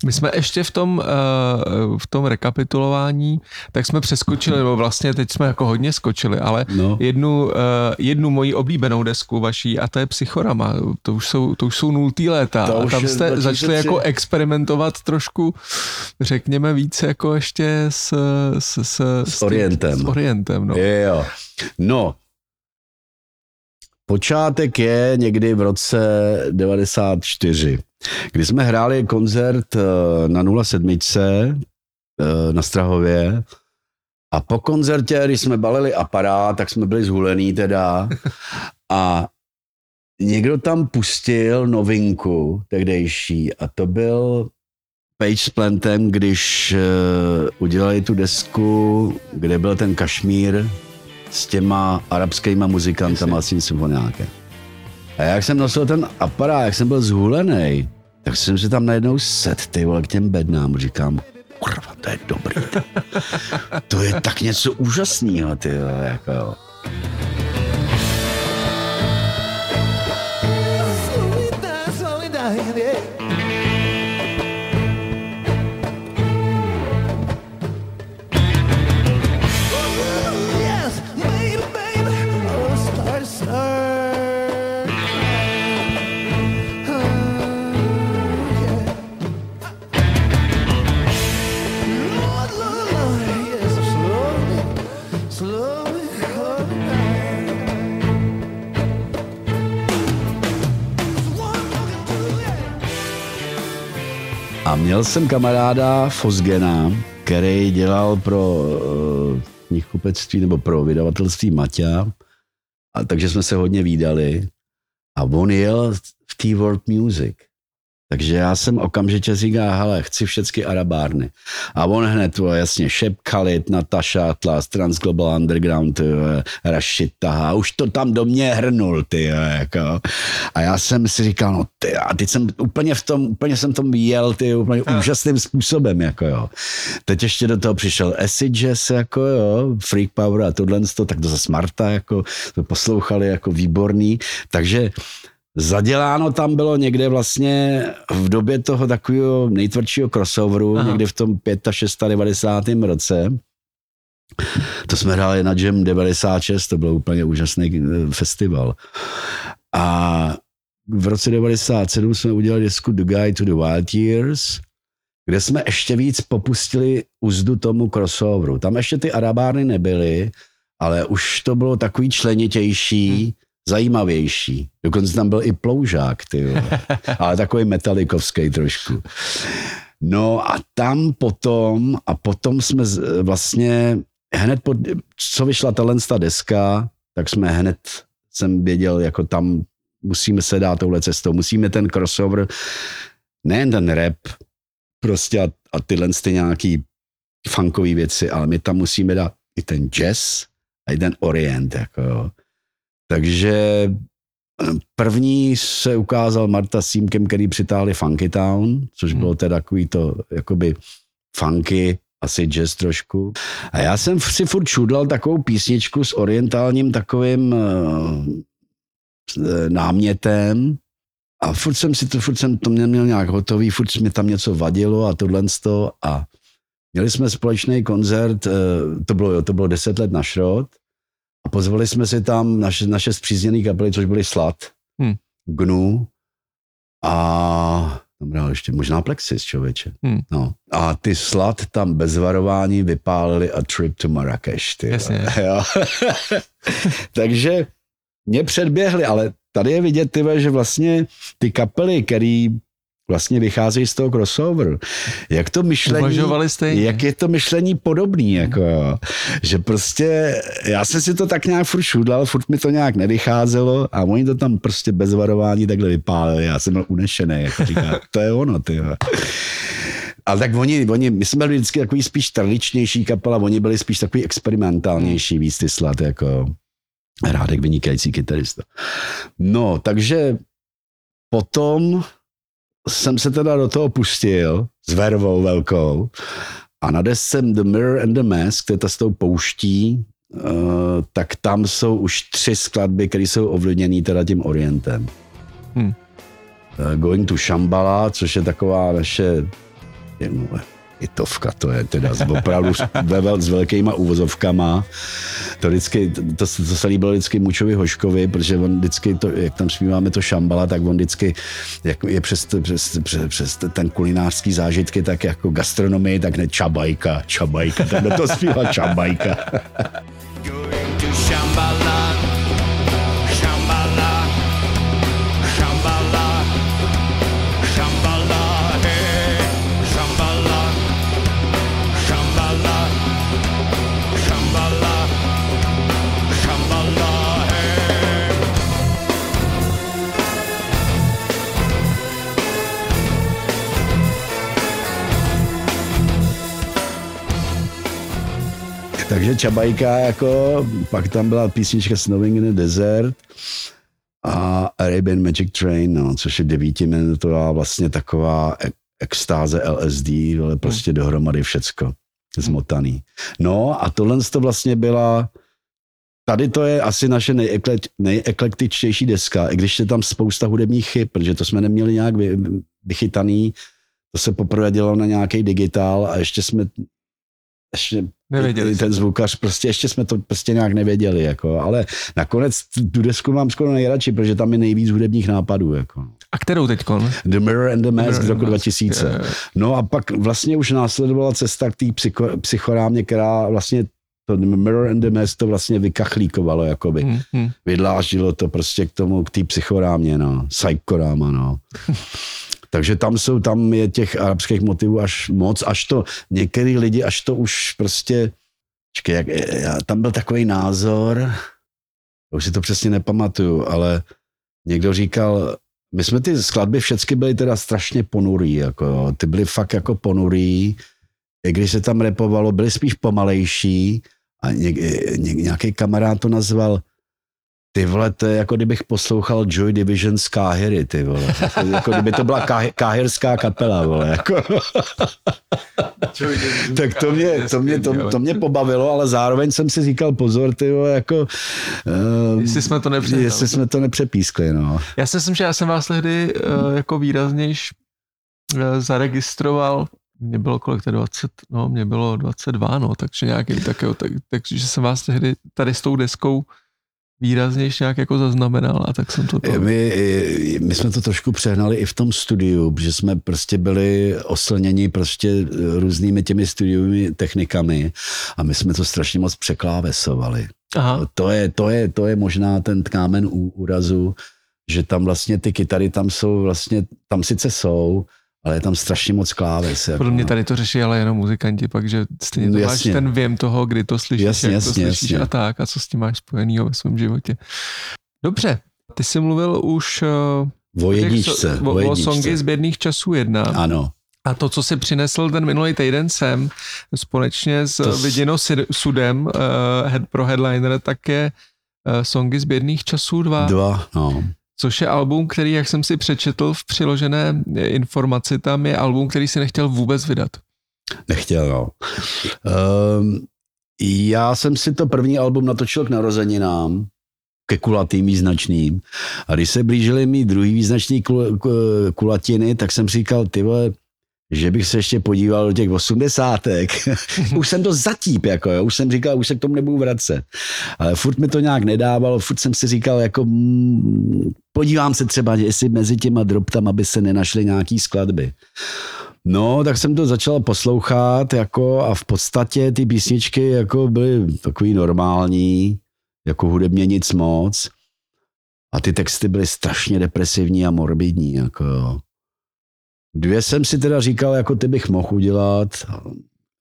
Speaker 1: My jsme ještě v tom, uh, v tom rekapitulování, tak jsme přeskočili, nebo vlastně teď jsme jako hodně skočili, ale no. jednu, uh, jednu moji oblíbenou desku vaší a to je Psychorama. To už jsou, to už jsou nultý léta. To a tam jste 2003. začali jako experimentovat trošku, řekněme víc jako ještě s, s, s,
Speaker 2: s, s orientem.
Speaker 1: S orientem, no.
Speaker 2: Jo. No, Počátek je někdy v roce 94, kdy jsme hráli koncert eh, na 07 eh, na Strahově. A po koncertě, když jsme balili aparát, tak jsme byli zhulený teda. A někdo tam pustil novinku tehdejší a to byl Page s Plantem, když uh, udělali tu desku, kde byl ten Kašmír, s těma arabskýma muzikantama s tím symfoniákem. A jak jsem nosil ten aparát, jak jsem byl zhulený, tak jsem si tam najednou set, ty vole, k těm bednám. Říkám, kurva, to je dobrý. to je tak něco úžasného, ty vole, jako jo. Měl jsem kamaráda Fosgena, který dělal pro uh, knihkupectví nebo pro vydavatelství Maťa, a takže jsme se hodně výdali. A on jel v té World Music. Takže já jsem okamžitě říkal, hele, chci všechny arabárny. A on hned, to jasně, Shep Khalid, Natasha Atlas, Transglobal Underground, Rashid Taha, už to tam do mě hrnul, ty, jako. A já jsem si říkal, no ty, a teď jsem úplně v tom, úplně jsem tom jel, ty, úplně a. úžasným způsobem, jako jo. Teď ještě do toho přišel Acid Jazz, jako jo, Freak Power a tohle, tak to za Smarta, jako, to poslouchali jako výborný, takže Zaděláno tam bylo někde vlastně v době toho takového nejtvrdšího crossoveru, Aha. někde v tom 95. 90. roce. To jsme hráli na Jam 96, to byl úplně úžasný eh, festival. A v roce 97 jsme udělali desku The Guide to the Wild Years kde jsme ještě víc popustili úzdu tomu crossoveru. Tam ještě ty arabárny nebyly, ale už to bylo takový členitější, hmm. Zajímavější. Dokonce tam byl i ploužák, ty ale takový metalikovský trošku. No a tam potom, a potom jsme vlastně hned po, co vyšla tahle deska, tak jsme hned, jsem věděl, jako tam musíme se dát touhle cestou, musíme ten crossover, nejen ten rap, prostě a, a tyhle ty nějaký funkové věci, ale my tam musíme dát i ten jazz a i ten orient, jako jo. Takže eh, první se ukázal Marta s Símkem, který přitáhli Funky Town, což hmm. bylo teda takový to, jakoby funky, asi jazz trošku. A já jsem si furt čudlal takovou písničku s orientálním takovým uh, námětem a furt jsem si to, furt jsem to měl nějak hotový, furt mi tam něco vadilo a tohle a měli jsme společný koncert, uh, to bylo, to bylo deset let na šrot a pozvali jsme si tam naše, naše zpřízněné kapely, což byly Slat, hmm. Gnu a tam hrál ještě možná Plexis, člověče. Hmm. No. A ty Slat tam bez varování vypálili a Trip to Marrakeš. Ty
Speaker 1: Jasně.
Speaker 2: Takže mě předběhli, ale tady je vidět, ty, že vlastně ty kapely, který vlastně vycházejí z toho crossover. Jak to myšlení, jak je to myšlení podobný, jako jo. že prostě, já jsem si to tak nějak furt šudlal, furt mi to nějak nevycházelo a oni to tam prostě bez varování takhle vypálili, já jsem byl unešený, jako říká, to je ono, ty. Ale tak oni, oni, my jsme byli vždycky takový spíš tradičnější kapela, oni byli spíš takový experimentálnější, víc ty slat, jako Rádek vynikající kytarista. No, takže potom jsem se teda do toho pustil s vervou velkou a na desce The Mirror and the Mask, to je ta s tou pouští, uh, tak tam jsou už tři skladby, které jsou ovlivněné teda tím orientem. Hmm. Uh, Going to Shambhala, což je taková naše hitovka, to je teda opravdu s velkýma úvozovkama. To vždycky, to, to, se líbilo vždycky Mučovi Hoškovi, protože on vždycky, to, jak tam zpíváme to šambala, tak on vždycky, jak je přes, přes, přes, přes ten kulinářský zážitky, tak jako gastronomii, tak ne čabajka, čabajka, ten to zpívá čabajka. Takže Čabajka, jako, pak tam byla písnička Snowing in the Desert a Arabian Magic Train, no, což je devítiminutová vlastně taková extáze LSD, ale prostě hmm. dohromady všecko zmotaný. No a tohle to vlastně byla, tady to je asi naše nejeklektičtější deska, i když je tam spousta hudebních chyb, protože to jsme neměli nějak vy, vychytaný, to se poprvé dělalo na nějaký digitál a ještě jsme ještě
Speaker 1: Nevěděli
Speaker 2: ten zvukař, prostě ještě jsme to prostě nějak nevěděli, jako, ale nakonec tu desku mám skoro nejradši, protože tam je nejvíc hudebních nápadů. Jako.
Speaker 1: A kterou teďkon?
Speaker 2: The Mirror and the Mask z roku 2000. Yeah. No a pak vlastně už následovala cesta k té psycho, psychorámě, která vlastně to The Mirror and the Mask to vlastně vykachlíkovalo, jakoby. Hmm, hmm. Vydláždilo to prostě k tomu, k té psychorámě, no. Psychoráma, no. Takže tam jsou, tam je těch arabských motivů až moc, až to, některý lidi, až to už prostě, čekaj, jak, já, tam byl takový názor, už si to přesně nepamatuju, ale někdo říkal, my jsme ty skladby všechny byly teda strašně ponurý, jako ty byly fakt jako ponurý, i když se tam repovalo, byly spíš pomalejší a ně, ně, nějaký kamarád to nazval ty vole, to je jako kdybych poslouchal Joy Division z Káhyry, ty vole. Jako, jako kdyby to byla káhy, káhyrská kapela, vole. Jako. tak to mě, to, mě, to, to mě pobavilo, ale zároveň jsem si říkal pozor, ty vole, jako...
Speaker 1: Uh, jestli jsme to nepřepískli.
Speaker 2: Jestli jsme to nepřepískli, no.
Speaker 1: Já si myslím, že já jsem vás tehdy uh, jako výraznějš uh, zaregistroval mě bylo kolik to 20, no, mě bylo 22, no, takže nějaký takový, tak, takže jsem vás tehdy tady s tou deskou výraznější nějak jako zaznamenal a tak jsem to... to...
Speaker 2: My, my jsme to trošku přehnali i v tom studiu, že jsme prostě byli oslněni prostě různými těmi studiovými technikami a my jsme to strašně moc překlávesovali. Aha. To, je, to, je, to je možná ten kámen úrazu, že tam vlastně ty kytary tam jsou vlastně, tam sice jsou, ale je tam strašně moc kláves.
Speaker 1: Jako. Podle mě tady to řeší ale jenom muzikanti, pak, že stejně to jasně. máš ten věm toho, kdy to slyšíš, jasně, jak jasně, to slyšíš jasně. a tak, a co s tím máš spojenýho ve svém životě. Dobře, ty jsi mluvil už
Speaker 2: uh, o jedničce,
Speaker 1: o, o, o songy z bědných časů jedna.
Speaker 2: Ano.
Speaker 1: A to, co si přinesl ten minulý týden sem, společně s to Viděno Sudem uh, head, pro headliner, tak je uh, songy z bědných časů dva.
Speaker 2: Dva, no
Speaker 1: což je album, který, jak jsem si přečetl v přiložené informaci, tam je album, který si nechtěl vůbec vydat.
Speaker 2: Nechtěl, no. Um, já jsem si to první album natočil k narozeninám, ke kulatým význačným. A když se blížily mi druhý význačný kul, kulatiny, tak jsem říkal, ty vole, že bych se ještě podíval do těch osmdesátek. už jsem to zatíp, jako jo. už jsem říkal, už se k tomu nebudu vracet. Ale furt mi to nějak nedávalo, furt jsem si říkal, jako mm, podívám se třeba, jestli mezi těma droptama by se nenašly nějaký skladby. No, tak jsem to začal poslouchat jako a v podstatě ty písničky jako byly takový normální, jako hudebně nic moc. A ty texty byly strašně depresivní a morbidní, jako jo. Dvě jsem si teda říkal, jako ty bych mohl udělat,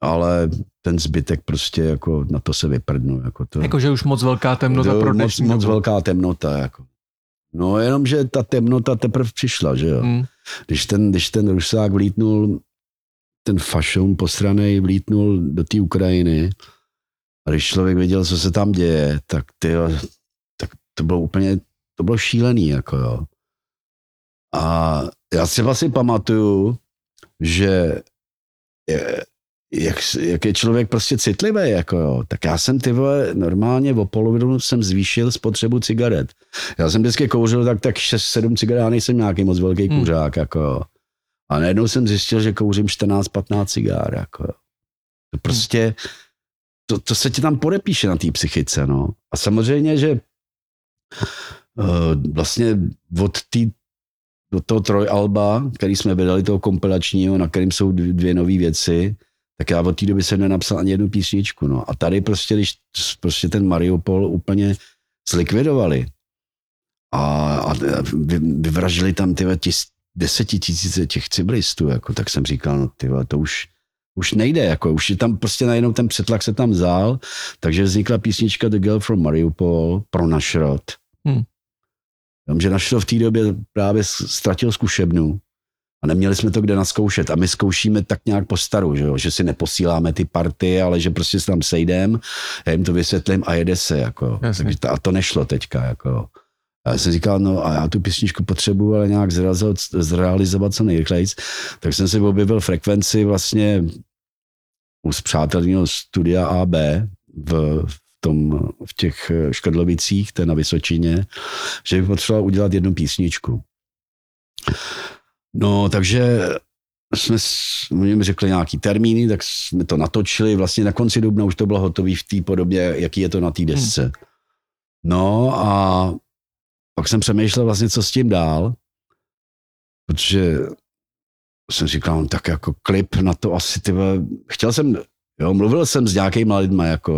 Speaker 2: ale ten zbytek prostě jako na to se vyprdnu. Jako to,
Speaker 1: Jakože už moc velká temnota pro
Speaker 2: moc, moc velká temnota. Jako. No jenom, že ta temnota teprve přišla, že jo. Hmm. Když, ten, když ten Rusák vlítnul, ten fašon posranej vlítnul do té Ukrajiny a když člověk věděl, co se tam děje, tak, ty, tak to bylo úplně, to bylo šílený, jako jo. A já si vlastně pamatuju, že je, jak, jak je člověk prostě citlivý, jako jo, tak já jsem ty vole, normálně o polovinu jsem zvýšil spotřebu cigaret. Já jsem vždycky kouřil tak, tak 6-7 cigaret, já nejsem nějaký moc velký hmm. kuřák, jako jo. A najednou jsem zjistil, že kouřím 14-15 cigár, jako jo. To prostě, to, to se ti tam podepíše na té psychice, no. A samozřejmě, že uh, vlastně od té do toho trojalba, který jsme vydali, toho kompilačního, na kterým jsou dvě nové věci, tak já od té doby jsem nenapsal ani jednu písničku. No. A tady prostě, když prostě ten Mariupol úplně zlikvidovali a, a vyvražili tam ty desetitisíce těch civilistů, jako, tak jsem říkal, no ty to už, už nejde, jako, už je tam prostě najednou ten přetlak se tam vzal, takže vznikla písnička The Girl from Mariupol pro náš rod. Hmm. Jenomže našel v té době právě ztratil zkušebnu a neměli jsme to kde naskoušet. A my zkoušíme tak nějak po staru, že, jo? že si neposíláme ty party, ale že prostě se tam sejdem, já jim to vysvětlím a jede se. Jako. Takže to, a to nešlo teďka. Jako. A já jsem říkal, no a já tu písničku potřebuju ale nějak zrealizovat, zrealizovat co nejrychleji. Tak jsem si objevil frekvenci vlastně u zpřátelného studia AB v, tom, v těch Škodlovicích, to je na Vysočině, že bych potřeboval udělat jednu písničku. No, takže jsme, oni mi řekli nějaký termíny, tak jsme to natočili, vlastně na konci dubna už to bylo hotové v té podobě, jaký je to na té desce. Hmm. No a pak jsem přemýšlel vlastně, co s tím dál, protože jsem říkal, no, tak jako klip na to asi, ty chtěl jsem, jo, mluvil jsem s nějakýma lidma, jako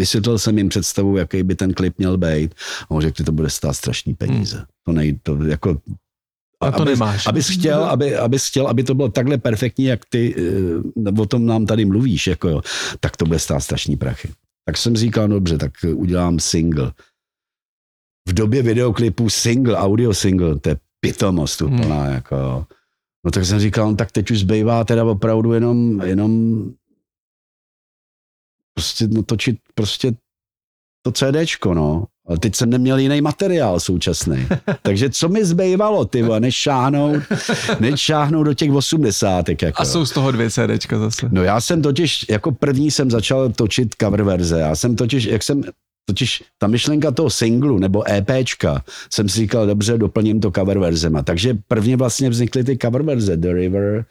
Speaker 2: Vysvětlil jsem jim představu, jaký by ten klip měl být. A on řekl, že to bude stát strašný peníze. Hmm. To nejde, to jako
Speaker 1: a to
Speaker 2: aby,
Speaker 1: nemáš.
Speaker 2: Abys chtěl, aby, abys chtěl, aby to bylo takhle perfektní, jak ty eh, o tom nám tady mluvíš, jako jo, tak to bude stát strašný prachy. Tak jsem říkal, no dobře, tak udělám single. V době videoklipu single, audio single, to je pitomost úplná, hmm. jako No tak jsem říkal, no, tak teď už zbývá teda opravdu jenom, jenom prostě no, točit prostě to CDčko, no. Ale teď jsem neměl jiný materiál současný. Takže co mi zbývalo, ty než šáhnout, než šáhnout do těch osmdesátek. Jako.
Speaker 1: A jsou z toho dvě CDčka zase.
Speaker 2: No já jsem totiž, jako první jsem začal točit cover verze. Já jsem totiž, jak jsem, totiž ta myšlenka toho singlu nebo EPčka, jsem si říkal, dobře, doplním to cover verzema. Takže prvně vlastně vznikly ty cover verze, The River,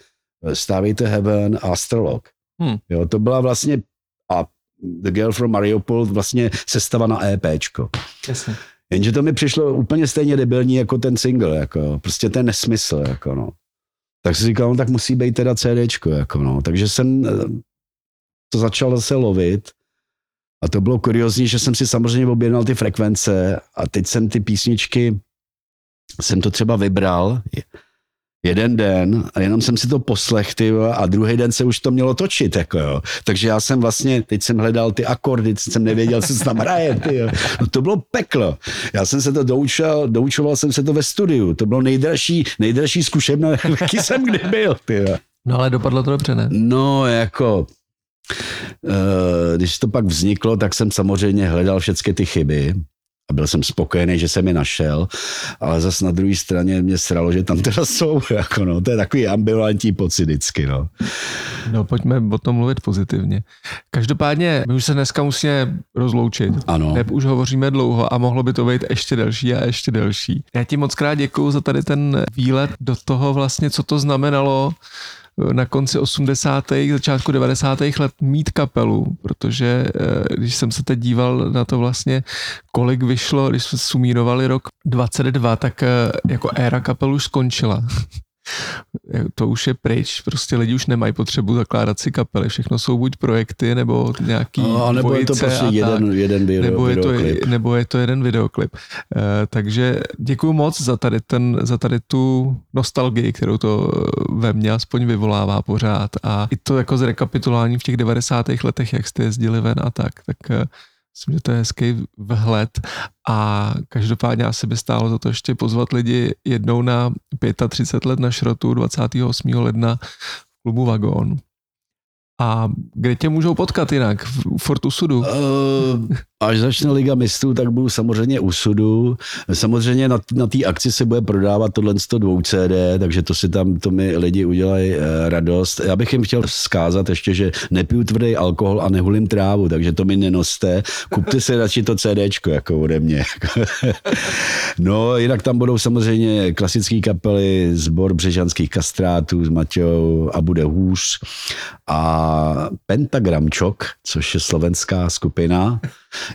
Speaker 2: Starway to Heaven a Astrolog. Hmm. Jo, to byla vlastně a The Girl from Mariupol vlastně sestava na EPčko.
Speaker 1: Jasně.
Speaker 2: Jenže to mi přišlo úplně stejně debilní jako ten single, jako prostě ten nesmysl, jako no. Tak si říkal, no tak musí být teda CDčko, jako no. Takže jsem eh, to začal zase lovit a to bylo kuriozní, že jsem si samozřejmě objednal ty frekvence a teď jsem ty písničky, jsem to třeba vybral, jeden den a jenom jsem si to poslech, ty, a druhý den se už to mělo točit, jako jo. Takže já jsem vlastně, teď jsem hledal ty akordy, jsem nevěděl, co se tam hraje, ty, jo. No to bylo peklo. Já jsem se to doučil, doučoval jsem se to ve studiu. To bylo nejdražší, nejdražší zkušebna, jaký jsem kdy byl, ty, jo.
Speaker 1: No ale dopadlo to dobře, ne?
Speaker 2: No, jako, eh, když to pak vzniklo, tak jsem samozřejmě hledal všechny ty chyby a byl jsem spokojený, že jsem je našel, ale zas na druhé straně mě sralo, že tam teda jsou, jako no, to je takový ambivalentní pocit vždycky, no.
Speaker 1: No pojďme o tom mluvit pozitivně. Každopádně my už se dneska musíme rozloučit.
Speaker 2: Ano.
Speaker 1: Neb už hovoříme dlouho a mohlo by to být ještě delší a ještě delší. Já ti moc krát děkuju za tady ten výlet do toho vlastně, co to znamenalo na konci 80. začátku 90. let mít kapelu, protože eh, když jsem se teď díval na to vlastně, kolik vyšlo, když jsme sumírovali rok 22, tak eh, jako éra kapelu skončila. To už je pryč, prostě lidi už nemají potřebu zakládat si kapely, všechno jsou buď projekty, nebo nějaký
Speaker 2: no, a nebo je to prostě jeden, tak, jeden video,
Speaker 1: nebo, je to,
Speaker 2: videoklip.
Speaker 1: nebo je to jeden videoklip. Uh, takže děkuji moc za tady, ten, za tady tu nostalgii, kterou to ve mně aspoň vyvolává pořád a i to jako zrekapitulování v těch 90. letech, jak jste jezdili ven a tak, tak uh, Myslím, že to je hezký vhled a každopádně asi by stálo za to ještě pozvat lidi jednou na 35 let na šrotu 28. ledna v klubu Vagon. A kde tě můžou potkat jinak? V Fortu Sudu? Uh,
Speaker 2: až začne Liga mistrů, tak budu samozřejmě u Sudu. Samozřejmě na, na té akci se bude prodávat tohle 102 CD, takže to si tam, to mi lidi udělají uh, radost. Já bych jim chtěl zkázat ještě, že nepiju tvrdý alkohol a nehulím trávu, takže to mi nenoste. Kupte si radši to CDčko, jako ode mě. no, jinak tam budou samozřejmě klasické kapely, sbor břežanských kastrátů s Matějou a bude hůř. A Pentagramčok, což je slovenská skupina.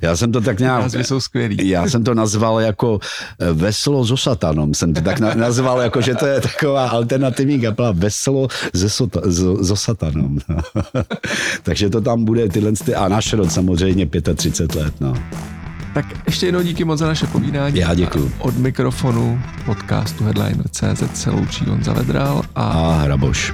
Speaker 2: Já jsem to tak nějak...
Speaker 1: Názvy jsou skvělý.
Speaker 2: Já jsem to nazval jako eh, Veselo so satanom. Jsem to tak nazval, jako že to je taková alternativní kapela Veselo ze sota, so satanom. Takže to tam bude tyhle a náš rod samozřejmě 35 let. No.
Speaker 1: Tak ještě jednou díky moc za naše povídání.
Speaker 2: Já děkuji.
Speaker 1: Od mikrofonu podcastu Headliner.cz se loučí Honza Vedral a,
Speaker 2: a Hraboš.